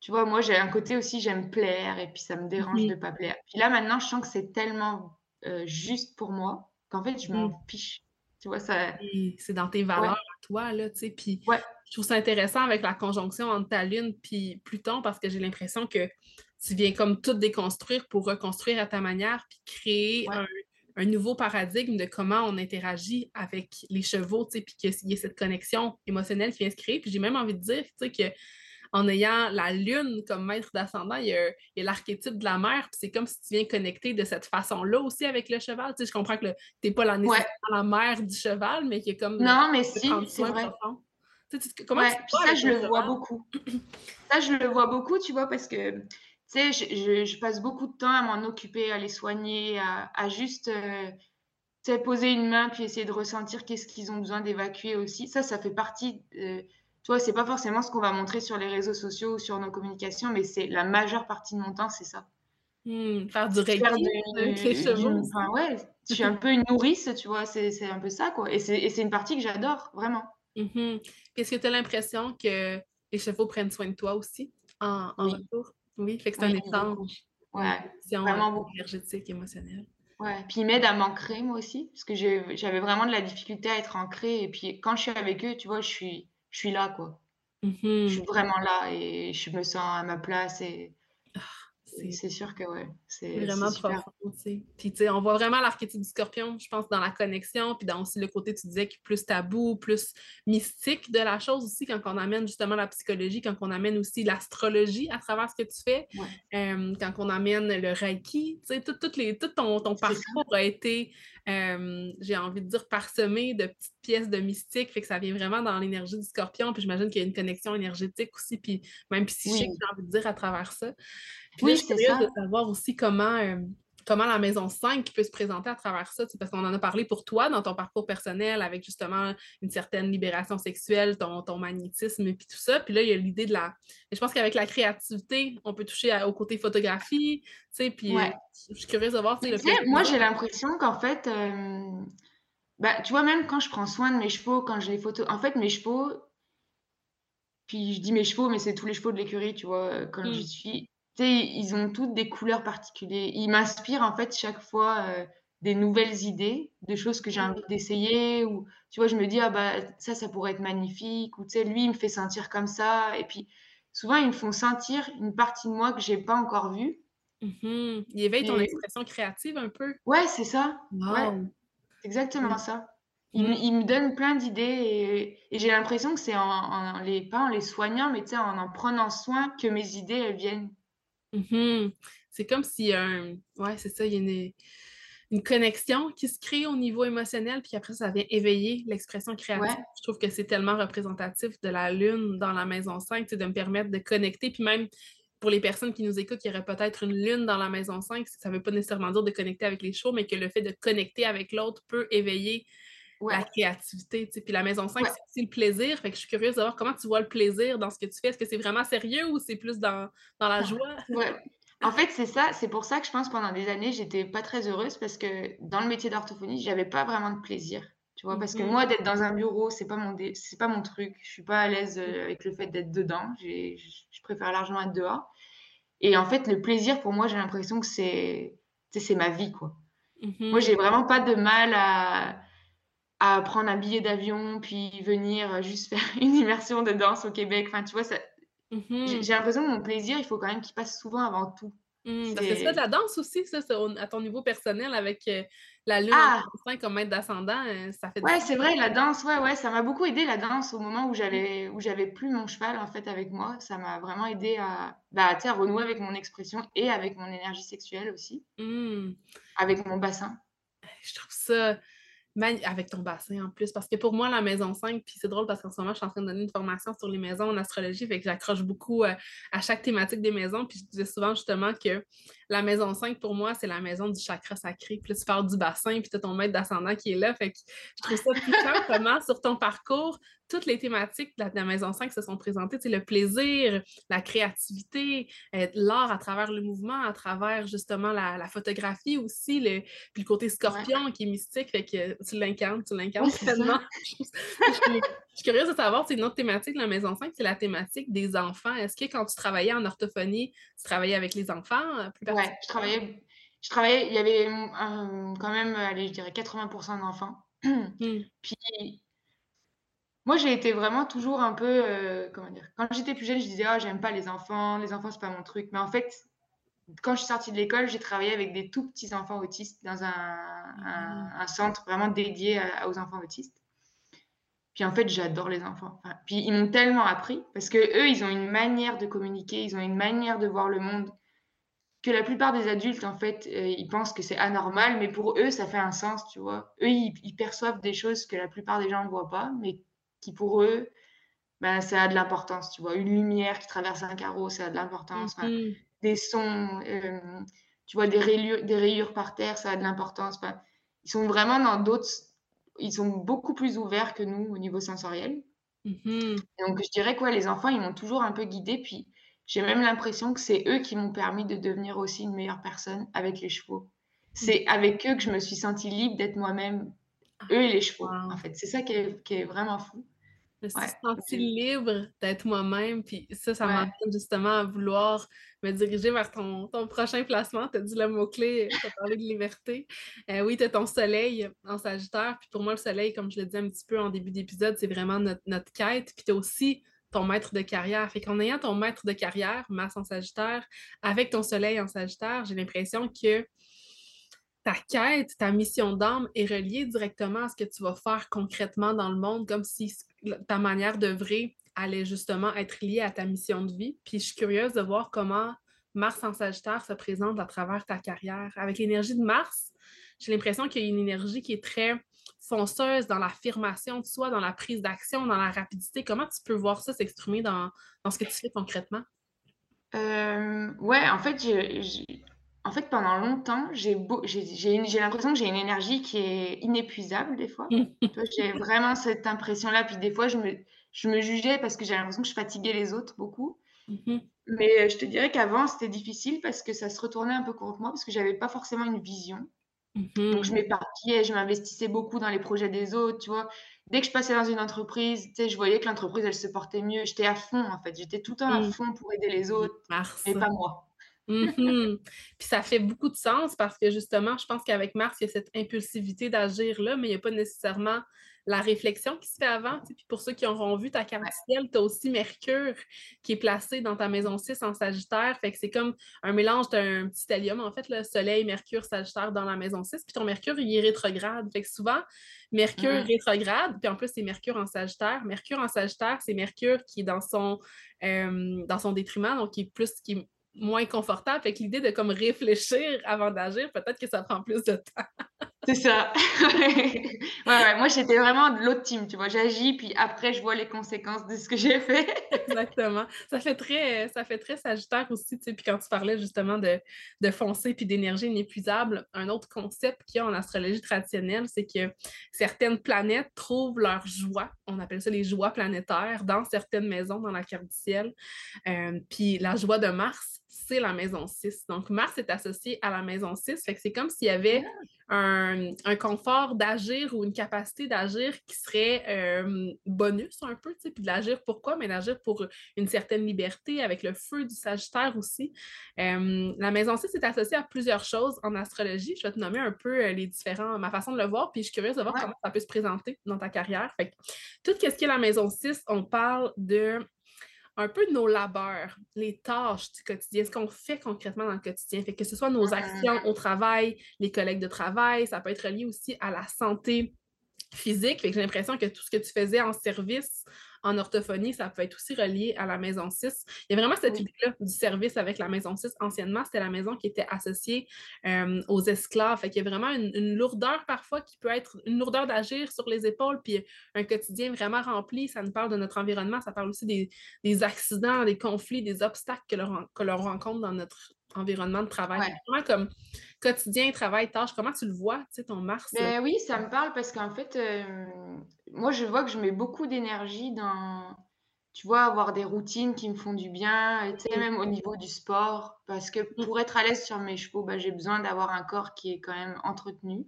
tu vois, moi, j'ai un côté aussi, j'aime plaire, et puis ça me dérange Mhm. de pas plaire. Puis là, maintenant, je sens que c'est tellement euh, juste pour moi qu'en fait, je m'en fiche. Tu vois, ça. C'est dans tes valeurs toi, là, tu sais. Puis Ouais. Je trouve ça intéressant avec la conjonction entre ta lune puis Pluton parce que j'ai l'impression que tu viens comme tout déconstruire pour reconstruire à ta manière puis créer Ouais. un, un nouveau paradigme de comment on interagit avec les chevaux, tu sais, puis qu'il y ait cette connexion émotionnelle qui vient se créer. Puis j'ai même envie de dire, tu sais, que en ayant la lune comme maître d'ascendant, il y a, l'archétype de la mère, puis c'est comme si tu viens connecter de cette façon-là aussi avec le cheval. Tu sais, je comprends que tu n'es pas la, nécessairement la mère du cheval, mais qui est comme Non, mais si, c'est vrai. Comment Ouais, tu ça, je le vois beaucoup. Ça, je le vois beaucoup, tu vois, parce que, tu sais, je, je- je passe beaucoup de temps à m'en occuper, à les soigner, à, à juste, euh, tu sais, poser une main, puis essayer de ressentir qu'est-ce qu'ils ont besoin d'évacuer aussi. Ça, ça fait partie, euh, tu vois, c'est pas forcément ce qu'on va montrer sur les réseaux sociaux ou sur nos communications, mais c'est la majeure partie de mon temps, c'est ça. Hmm, faire du Faire reiki d'une- aussi. enfin, ouais, je suis un peu une nourrice, tu vois, c'est un peu ça, quoi. Et c'est une partie que j'adore, vraiment. Mhm. Puis Est-ce que tu as l'impression que les chevaux prennent soin de toi aussi en, en Oui. retour? Oui, fait que c'est Oui, un échange. Ouais, vraiment euh, beaucoup. énergétique, émotionnelle. Ouais, puis ils m'aident à m'ancrer moi aussi, parce que j'avais vraiment de la difficulté à être ancrée et puis quand je suis avec eux, tu vois, je suis je suis là, quoi. Mhm. Je suis vraiment là et je me sens à ma place et C'est sûr que ouais, c'est vraiment profond, sais. Puis, tu sais, on voit vraiment l'archétype du scorpion, je pense, dans la connexion, puis dans aussi le côté, tu disais, qui est plus tabou, plus mystique de la chose aussi, quand on amène justement la psychologie, quand on amène aussi l'astrologie à travers ce que tu fais, Ouais. euh, quand on amène le reiki, tu sais, tout, tout les, tout ton, ton ça. parcours a été, euh, j'ai envie de dire, parsemé de petites pièces de mystique, fait que ça vient vraiment dans l'énergie du scorpion, puis j'imagine qu'il y a une connexion énergétique aussi, puis même psychique, Oui. j'ai envie de dire, à travers ça. Puis Oui, je c'est curieuse ça. de savoir aussi comment, euh, comment la maison 5 peut se présenter à travers ça, parce qu'on en a parlé pour toi dans ton parcours personnel avec justement une certaine libération sexuelle, ton, ton magnétisme et puis tout ça. Puis là, il y a l'idée de la... je pense qu'avec la créativité, on peut toucher au côté photographie, tu sais, puis je suis curieuse de voir... Le moi, j'ai l'impression qu'en fait, euh, bah, tu vois, même quand je prends soin de mes chevaux, quand j'ai les photos... En fait, mes chevaux, puis je dis mes chevaux, mais c'est tous les chevaux de l'écurie, tu vois, quand j'y mmh. suis ils ont toutes des couleurs particulières. Ils m'inspirent en fait chaque fois euh, des nouvelles idées, des choses que j'ai envie d'essayer. Ou tu vois, je me dis ah bah ça, ça pourrait être magnifique. Ou tu sais, lui, il me fait sentir comme ça. Et puis souvent, ils me font sentir une partie de moi que j'ai pas encore vue. Mmh il éveille ton expression créative un peu. Ouais, c'est ça. Ouais, exactement ça. Il, me donne plein d'idées et, j'ai l'impression que c'est en, les pas en les soignant, mais en en prenant soin que mes idées elles viennent. Mmh c'est comme s'il y a un. Ouais, c'est ça, il y a une, connexion qui se crée au niveau émotionnel, puis après, ça vient éveiller l'expression créative. Je trouve que c'est tellement représentatif de la lune dans la maison 5, de me permettre de connecter, puis même pour les personnes qui nous écoutent, il y aurait peut-être une lune dans la maison 5, ça ne veut pas nécessairement dire de connecter avec les chevaux, mais que le fait de connecter avec l'autre peut éveiller la créativité. Puis la maison 5, c'est aussi le plaisir. Fait que je suis curieuse de voir comment tu vois le plaisir dans ce que tu fais. Est-ce que c'est vraiment sérieux ou c'est plus dans, dans la joie? En fait, c'est ça. C'est pour ça que je pense pendant des années, j'étais pas très heureuse parce que dans le métier d'orthophonie, j'avais pas vraiment de plaisir. Tu vois, parce que mmh moi, d'être dans un bureau, c'est pas mon c'est pas mon truc. Je suis pas à l'aise euh, avec le fait d'être dedans. Je préfère largement être dehors. Et en fait, le plaisir, pour moi, j'ai l'impression que c'est c'est ma vie, quoi. Mmh moi, j'ai vraiment pas de mal à à prendre un billet d'avion, puis venir juste faire une immersion de danse au Québec. Enfin, tu vois, ça... Mmh j'ai l'impression que mon plaisir, il faut quand même qu'il passe souvent avant tout. Mmh, parce que c'est de la danse aussi, ça, à ton niveau personnel, avec euh, la lune ah! comme maître d'ascendant, euh, ça fait... Ouais, c'est vrai, la danse, ouais, ouais, ça m'a beaucoup aidé, la danse, au moment où j'avais où j'avais plus mon cheval, en fait, avec moi. Ça m'a vraiment aidé à, bah, à renouer avec mon expression et avec mon énergie sexuelle aussi, mmh. avec mon bassin. Je trouve ça avec ton bassin en plus. Parce que pour moi, la maison 5, puis c'est drôle parce qu'en ce moment, je suis en train de donner une formation sur les maisons en astrologie, fait que j'accroche beaucoup euh, à chaque thématique des maisons. Puis je disais souvent justement que la maison 5, pour moi, c'est la maison du chakra sacré. Puis là, tu parles du bassin, puis tu as ton maître d'ascendant qui est là. Fait que je trouve ça puissant comment, sur ton parcours, toutes les thématiques de la, Maison 5 se sont présentées. C'est le plaisir, la créativité, euh, l'art à travers le mouvement, à travers justement la, photographie aussi, le, puis le côté scorpion qui est mystique. Fait que tu l'incarnes, tu l'incarnes pleinement. je, suis curieuse de savoir, c'est une autre thématique de la Maison 5, c'est la thématique des enfants. Est-ce que quand tu travaillais en orthophonie, tu travaillais avec les enfants euh, Oui, je travaillais, je travaillais, il y avait quand même, allez, je dirais 80% d'enfants. Mmh. Puis moi, j'ai été vraiment toujours un peu, euh, comment dire, quand j'étais plus jeune, je disais, ah, j'aime pas les enfants, les enfants, c'est pas mon truc. Mais en fait, quand je suis sortie de l'école, j'ai travaillé avec des tout petits enfants autistes dans un, un, centre vraiment dédié aux enfants autistes. Puis en fait, j'adore les enfants. puis ils m'ont tellement appris parce que eux, ils ont une manière de communiquer, ils ont une manière de voir le monde que la plupart des adultes, en fait, euh, ils pensent que c'est anormal, mais pour eux, ça fait un sens, tu vois. Eux, ils, ils perçoivent des choses que la plupart des gens ne voient pas, mais qui pour eux, ben, ça a de l'importance, tu vois. Une lumière qui traverse un carreau, ça a de l'importance. Mm-hmm. des sons, euh, tu vois, des rayures, des rayures par terre, ça a de l'importance. ils sont vraiment dans d'autres... Ils sont beaucoup plus ouverts que nous au niveau sensoriel. Mm-hmm. Donc, je dirais que les enfants, ils m'ont toujours un peu guidée. Puis, j'ai même l'impression que c'est eux qui m'ont permis de devenir aussi une meilleure personne avec les chevaux. C'est avec eux que je me suis sentie libre d'être moi-même, eux et les chevaux, en fait. C'est ça qui est vraiment fou. Je me suis sentie libre d'être moi-même. Puis ça, ça m'amène justement à vouloir me diriger vers ton, ton prochain placement. Tu as dit le mot-clé, tu as parlé de liberté. Euh, oui, tu as ton soleil en Sagittaire. Puis pour moi, le soleil, comme je le disais un petit peu en début d'épisode, c'est vraiment notre, notre quête. Puis tu as aussi maître de carrière. Fait qu'en ayant ton maître de carrière, masse en Sagittaire, avec ton soleil en Sagittaire, j'ai l'impression que ta quête, ta mission d'âme est reliée directement à ce que tu vas faire concrètement dans le monde, comme si ta manière d'œuvrer allait justement être liée à ta mission de vie. Puis je suis curieuse de voir comment Mars en Sagittaire se présente à travers ta carrière. Avec l'énergie de Mars, j'ai l'impression qu'il y a une énergie qui est très fonceuse dans l'affirmation de soi, dans la prise d'action, dans la rapidité. Comment tu peux voir ça s'exprimer dans, ce que tu fais concrètement? Euh, ouais, en fait, j'ai en fait, pendant longtemps, j'ai beau j'ai j'ai j'ai l'impression que j'ai une énergie qui est inépuisable des fois. J'ai vraiment cette impression-là, puis des fois je me je me jugeais parce que j'ai l'impression que je fatiguais les autres beaucoup. Mmh Mais, heu, je te dirais qu'avant, c'était difficile parce que ça se retournait un peu contre moi, parce que j'avais pas forcément une vision. Donc je Mmh m'éparpillais, je m'investissais beaucoup dans les projets des autres, tu vois? Dès que je passais dans une entreprise, tu sais, je voyais que l'entreprise, elle se portait mieux. J'étais à fond, en fait, j'étais tout le temps à Mmh. fond pour aider les autres, Mars. mais pas moi. Mmh Puis ça fait beaucoup de sens parce que justement, je pense qu'avec Mars, il y a cette impulsivité d'agir-là, mais il y a pas nécessairement la réflexion qui se fait avant. Puis pour ceux qui auront vu ta carte ciel, tu as aussi Mercure qui est placé dans ta maison 6 en Sagittaire. Fait que c'est comme un mélange d'un petit stellium, en fait, le Soleil, Mercure, Sagittaire dans la maison 6. Puis ton Mercure, il est rétrograde. Fait que souvent, Mercure Mmh rétrograde, puis en plus, c'est Mercure en Sagittaire. Mercure en Sagittaire, c'est Mercure qui est dans son, euh, dans son détriment, donc qui est plus, qui est moins confortable. Fait que l'idée de comme réfléchir avant d'agir, peut-être que ça prend plus de temps. C'est ça. Ouais. Moi, j'étais vraiment de l'autre team, tu vois? J'agis, puis après, je vois les conséquences de ce que j'ai fait. Exactement. Ça fait très, ça fait très Sagittaire aussi, tu. Puis quand tu parlais justement de, de foncer puis d'énergie inépuisable, un autre concept qu'il y a en astrologie traditionnelle, c'est que certaines planètes trouvent leur joie, on appelle ça les joies planétaires, dans certaines maisons dans la carte du ciel. Euh, puis la joie de Mars, c'est la maison 6. Donc Mars est associé à la maison 6. Fait que c'est comme s'il y avait un, un confort d'agir ou une capacité d'agir qui serait euh, bonus un peu, puis de l'agir pourquoi? Mais d'agir pour une certaine liberté avec le feu du Sagittaire aussi. Euh, la maison 6 est associée à plusieurs choses en astrologie. Je vais te nommer un peu euh, les différents, ma façon de le voir, puis je suis curieuse de voir Ouais. comment ça peut se présenter dans ta carrière. Fait que, tout ce qui est la maison 6, on parle de un peu de nos labeurs, les tâches du quotidien, ce qu'on fait concrètement dans le quotidien. Fait que ce soit nos Mmh. actions au travail, les collègues de travail, ça peut être lié aussi à la santé physique. Fait que j'ai l'impression que tout ce que tu faisais en service, en orthophonie, ça peut être aussi relié à la maison 6. Il y a vraiment cette Oui. idée-là du service avec la maison 6. Anciennement, c'était la maison qui était associée euh, aux esclaves. Fait qu'il y a vraiment une, une lourdeur parfois qui peut être une lourdeur d'agir sur les épaules, puis un quotidien vraiment rempli. Ça nous parle de notre environnement, ça parle aussi des, des accidents, des conflits, des obstacles que l'on que l'on rencontre dans notre environnement de travail. Ouais. Vraiment comme quotidien, travail, tâche. Comment tu le vois, tu sais, ton Mars? Ben oui, ça me parle parce qu'en fait, hem, moi, je vois que je mets beaucoup d'énergie dans, tu vois, avoir des routines qui me font du bien, et tu sais, Mm. même au niveau du sport. Parce que Mm. pour être à l'aise sur mes chevaux, bah, j'ai besoin d'avoir un corps qui est quand même entretenu.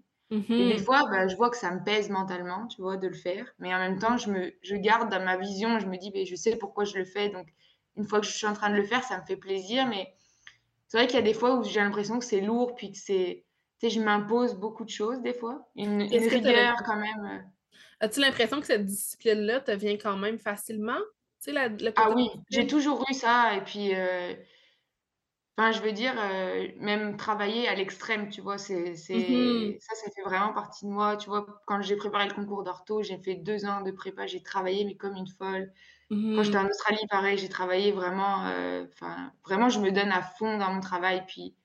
Et des Mhm. fois, bah, je vois que ça me pèse mentalement, tu vois, de le faire. Mais en même temps, je me je garde dans ma vision, je me dis: «Beh, je sais pourquoi je le fais». Donc une fois que je suis en train de le faire, ça me fait plaisir. Mais c'est vrai qu'il y a des fois où j'ai l'impression que c'est lourd, puis que c'est tu sais, je m'impose beaucoup de choses des fois. Une rigueur quand même, heu As-tu l'impression que cette discipline-là te vient quand même facilement? Tu sais, la le ah oui, j'ai toujours eu ça et puis, enfin, je veux dire, heu, même travailler à l'extrême, tu vois? C'est c'est ça, ça fait vraiment partie de moi, tu vois? Quand j'ai préparé le concours d'ortho, j'ai fait 2 ans de prépa, j'ai travaillé mais comme une folle. Quand j'étais Mhm. en Australie, pareil, j'ai travaillé vraiment, heu, enfin, vraiment, je me donne à fond dans mon travail, puis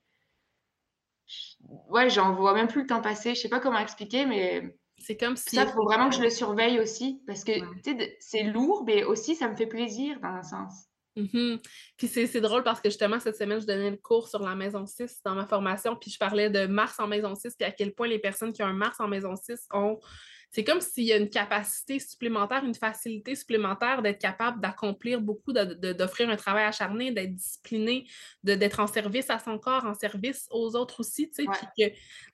ouais, j'en vois même plus le temps passer. Je sais pas comment expliquer, mais C'est comme si ça, faut vraiment que je le surveille aussi parce que, ouais. tu sais, de c'est lourd, mais aussi ça me fait plaisir dans un sens. Mhm. Puis c'est c'est drôle parce que justement, cette semaine, je donnais le cours sur la maison 6 dans ma formation, puis je parlais de Mars en maison 6, puis à quel point les personnes qui ont un Mars en maison 6 ont. C'est comme s'il y a une capacité supplémentaire, une facilité supplémentaire d'être capable d'accomplir beaucoup, d'offrir un travail acharné, d'être discipliné, d'être en service à son corps, en service aux autres aussi, tu sais, Ouais. puis que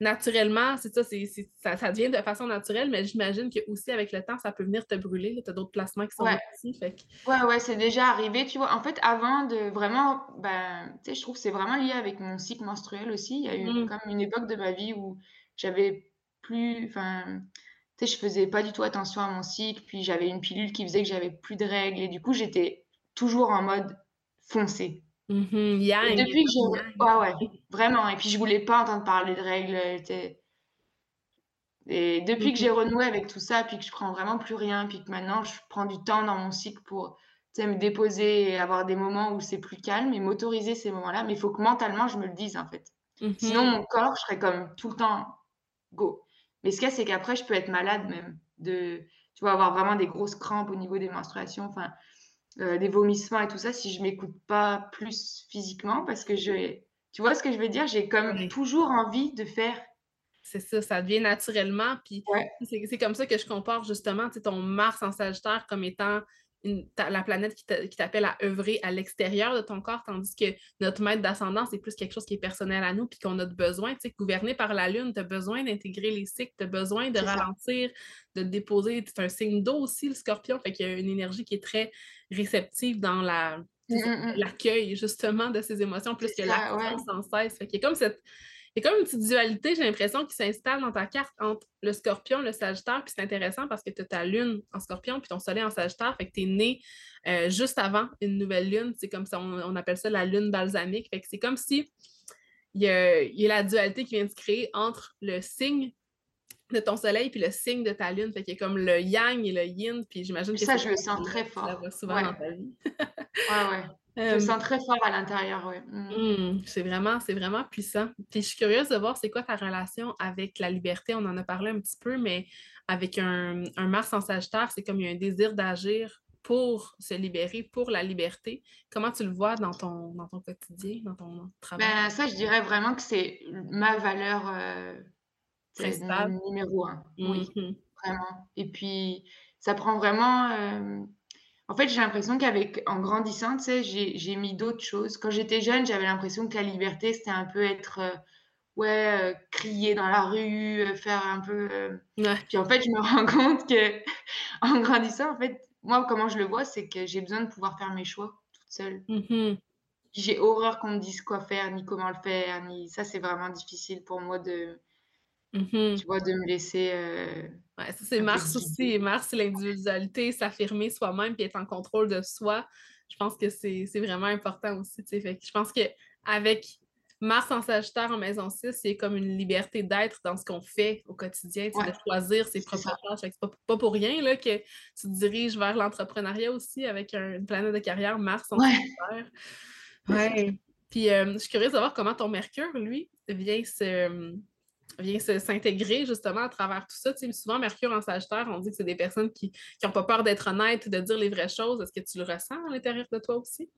naturellement, c'est ça, ça, ça devient de façon naturelle, mais j'imagine que aussi avec le temps, ça peut venir te brûler, tu as d'autres placements qui sont Ouais. aussi, fait que Ouais, ouais, c'est déjà arrivé, tu vois? En fait, avant de vraiment, ben, tu sais, je trouve que c'est vraiment lié avec mon cycle menstruel aussi. Il y a eu Mhm. comme une époque de ma vie où j'avais plus enfin, sais, je faisais pas du tout attention à mon cycle, puis j'avais une pilule qui faisait que j'avais plus de règles et du coup, j'étais toujours en mode foncé. Mhm, Et yang, depuis que yang. ouais, ouais, vraiment et puis je voulais pas entendre parler de règles, et depuis que Mhm, j'ai renoué avec tout ça, puis que je prends vraiment plus rien, puis que maintenant je prends du temps dans mon cycle pour, me déposer et avoir des moments où c'est plus calme et m'autoriser ces moments-là, mais il faut que mentalement je me le dise, en fait. Sinon mhm, mon corps, je serais comme tout le temps go. Mais ce qu'il y a, c'est qu'après je peux être malade même de tu vois, avoir vraiment des grosses crampes au niveau des menstruations, enfin, heu, des vomissements et tout ça si je m'écoute pas plus physiquement parce que je Tu vois ce que je veux dire? J'ai comme toujours envie de faire. C'est ça, ça devient naturellement. Puis Ouais. c'est comme ça que je compare justement ton Mars en Sagittaire comme étant la planète qui t'appelle à œuvrer à l'extérieur de ton corps, tandis que notre maître d'ascendance, c'est plus quelque chose qui est personnel à nous, puis qu'on a besoin. Tu sais, gouverné par la Lune, tu as besoin d'intégrer les cycles, tu as besoin de ralentir, de déposer. C'est un signe d'eau aussi, le scorpion, fait qu'il y a une énergie qui est très réceptive dans la mmh, mmh, mmh. l'accueil, justement, de ces émotions, plus que la sans cesse. Fait qu'il y a comme cette c'est comme une petite dualité, j'ai l'impression, qui s'installe dans ta carte entre le scorpion, le sagittaire, puis c'est intéressant parce que tu as ta lune en scorpion, puis ton soleil en sagittaire, fait que tu es né euh, juste avant une nouvelle lune, c'est comme ça, on, appelle ça la lune balsamique, fait que c'est comme si il y, a, la dualité qui vient de se créer entre le signe de ton soleil puis le signe de ta lune, fait qu'il y a comme le yang et le yin, puis j'imagine que ça, je le sens très fort. Ça va souvent dans ta vie. ouais, ouais. Je me sens très fort à l'intérieur, oui. Mmh. Mmh, c'est vraiment, c'est vraiment puissant. Puis je suis curieuse de voir c'est quoi ta relation avec la liberté. On en a parlé un petit peu, mais avec un, Mars en Sagittaire, c'est comme il y a un désir d'agir pour se libérer, pour la liberté. Comment tu le vois dans ton, dans ton quotidien, dans ton travail? Ben, ça, je dirais vraiment que c'est ma valeur euh, numéro un. Oui, mmh vraiment. Et puis, ça prend vraiment... Euh, en fait, j'ai l'impression qu'avec en grandissant, tu sais, j'ai mis d'autres choses. Quand j'étais jeune, j'avais l'impression que la liberté, c'était un peu être, euh, ouais, euh, crier dans la rue, euh, faire un peu, puis en fait, je me rends compte que en grandissant, en fait, moi, comment je le vois, c'est que j'ai besoin de pouvoir faire mes choix toute seule. Mmh j'ai horreur qu'on me dise quoi faire, ni comment le faire, ni ça, c'est vraiment difficile pour moi de Mmh tu vois, de me laisser, Ouais, ça, c'est Mars aussi. Mars, c'est l'individualité, s'affirmer soi-même puis être en contrôle de soi. Je pense que c'est vraiment important aussi. Fait que je pense qu'avec Mars en Sagittaire en maison 6, c'est comme une liberté d'être dans ce qu'on fait au quotidien, de choisir ses propres tâches. C'est pas, pas, pour rien là, que tu te diriges vers l'entrepreneuriat aussi avec une planète de carrière Mars en Sagittaire. Ouais. Puis euh, je suis curieuse de voir comment ton Mercure, lui, vient se vient s'intégrer justement à travers tout ça. Tu sais, souvent, Mercure en Sagittaire, on dit que c'est des personnes qui n'ont pas peur d'être honnêtes, de dire les vraies choses. Est-ce que tu le ressens à l'intérieur de toi aussi?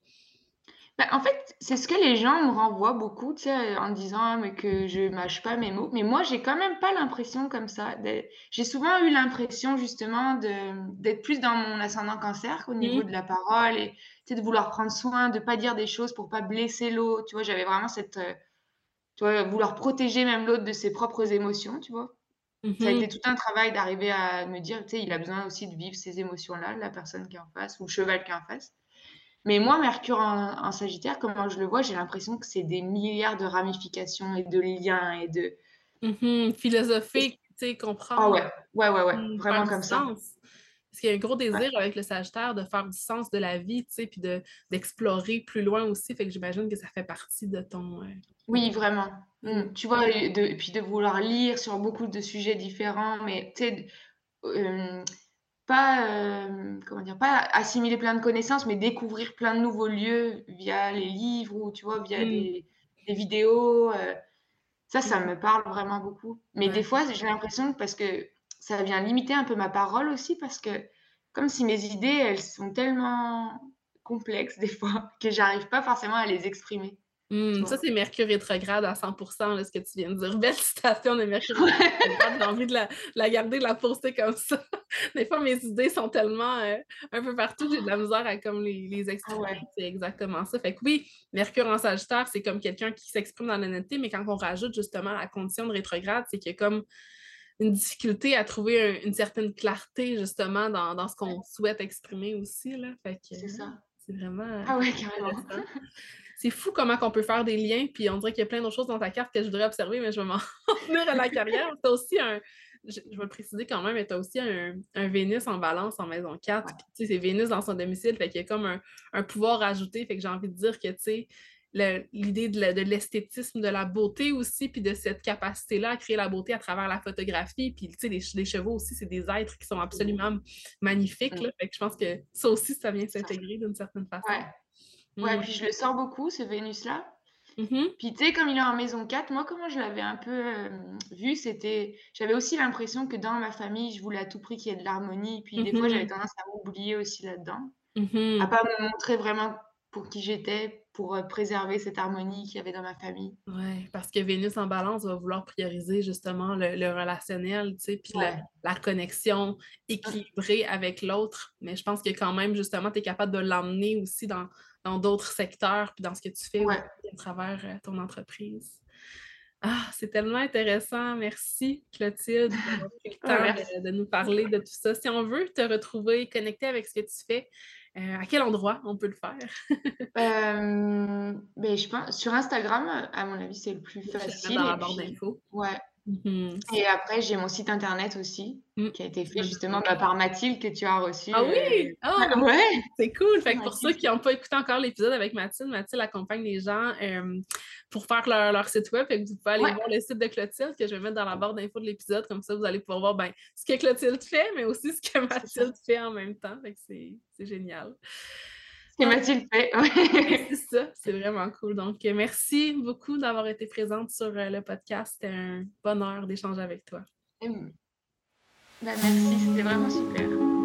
Ben, en fait, c'est ce que les gens me renvoient beaucoup, tu sais, en disant mais que je mâche pas mes mots. Mais moi, j'ai quand même pas l'impression comme ça. J'ai souvent eu l'impression justement d'être plus dans mon ascendant cancer au niveau mmh. de la parole et de vouloir prendre soin, de pas dire des choses pour pas blesser l'autre. Tu vois, j'avais vraiment cette euh, tu vois, vouloir protéger même l'autre de ses propres émotions, tu vois. Ça a mmh été tout un travail d'arriver à me dire, tu sais, il a besoin aussi de vivre ces émotions-là, la personne qui est en face ou le cheval qui est en face. Mais moi, Mercure en, Sagittaire, comment je le vois, j'ai l'impression que c'est des milliards de ramifications et de liens et de. Mmh philosophique, tu sais, comprendre. Ah ouais, ouais, ouais, ouais. Mmh, vraiment comme ça. Parce qu'il y a un gros désir avec le Sagittaire de faire du sens de la vie, tu sais, puis d'explorer plus loin aussi. Fait que j'imagine que ça fait partie de ton. Euh, oui, vraiment. Mmh. Tu vois, et puis de vouloir lire sur beaucoup de sujets différents, mais tu sais, pas, comment dire, pas assimiler plein de connaissances, mais découvrir plein de nouveaux lieux via les livres ou, tu vois, via mmh. des, vidéos. Euh, ça, ça me parle vraiment beaucoup. Mais des fois, j'ai l'impression que parce que ça vient limiter un peu ma parole aussi parce que comme si mes idées, elles sont tellement complexes des fois que j'arrive pas forcément à les exprimer. Mmh, ça, c'est Mercure rétrograde à 100% ce que tu viens de dire. Belle citation de Mercure rétrograde. J'ai envie de la, garder, de la poster comme ça. Des fois, mes idées sont tellement euh, un peu partout, j'ai de la misère à comme les, les ah exprimer. C'est exactement ça. Fait que oui, Mercure en Sagittaire, c'est comme quelqu'un qui s'exprime dans l'honnêteté, mais quand on rajoute justement la condition de rétrograde, c'est qu'il y a comme une difficulté à trouver une certaine clarté justement dans, dans ce qu'on souhaite exprimer aussi. Là. Fait que, c'est ça. C'est vraiment. Ah ouais, carrément. c'est fou comment on peut faire des liens, puis on dirait qu'il y a plein d'autres choses dans ta carte que je voudrais observer, mais je vais m'en venir à la carrière. Tu as aussi un. Je, vais le préciser quand même, mais tu as aussi un, Vénus en balance en maison 4. tu sais, c'est Vénus dans son domicile, fait qu'il y a comme un, un pouvoir ajouté. Fait que j'ai envie de dire que, tu sais, l'idée de l'esthétisme, de, la beauté aussi, puis de cette capacité-là à créer la beauté à travers la photographie. Puis, tu sais, les, chevaux aussi, c'est des êtres qui sont absolument magnifiques. Là. Fait que je pense que ça aussi, ça vient s'intégrer d'une certaine façon. Ouais. Ouais, mm. puis je le sors beaucoup, ce Vénus-là. Mm-hmm. Puis, tu sais, comme il est en maison 4, moi, comment je l'avais un peu euh, vu, c'était. J'avais aussi l'impression que dans ma famille, je voulais à tout prix qu'il y ait de l'harmonie. Puis, des fois, mm-hmm. j'avais tendance à m'oublier aussi là-dedans. À mm-hmm. À pas me montrer vraiment pour qui j'étais, pour euh, préserver cette harmonie qu'il y avait dans ma famille. Oui, parce que Vénus en balance va vouloir prioriser justement le, relationnel, tu sais, puis la, connexion équilibrée avec l'autre. Mais je pense que quand même, justement, tu es capable de l'emmener aussi dans d'autres secteurs, puis dans ce que tu fais à travers euh, ton entreprise. Ah, c'est tellement intéressant. Merci, Clotilde, d'avoir pris le temps de, nous parler de tout ça. Si on veut te retrouver, connecter avec ce que tu fais, euh, à quel endroit on peut le faire? euh, ben, je pense, sur Instagram, à mon avis, c'est le plus facile. Dans la barre d'infos. Ouais. Mmh et après, j'ai mon site internet aussi, mmh. qui a été fait justement bah, par Mathilde, que tu as reçu. Ah oui! Ah, ouais! C'est cool! Fait que pour ceux qui n'ont pas écouté encore l'épisode avec Mathilde, Mathilde accompagne les gens pour faire leur, site web. Fait que vous pouvez aller voir le site de Clotilde, que je vais mettre dans la barre d'infos de l'épisode. Comme ça, vous allez pouvoir voir ben, ce que Clotilde fait, mais aussi ce que Mathilde fait en même temps. Fait que c'est génial Mathilde fait. c'est ça, c'est vraiment cool. Donc, euh, merci beaucoup d'avoir été présente sur euh, le podcast. C'était un bonheur d'échanger avec toi. Ben, merci, c'était vraiment super.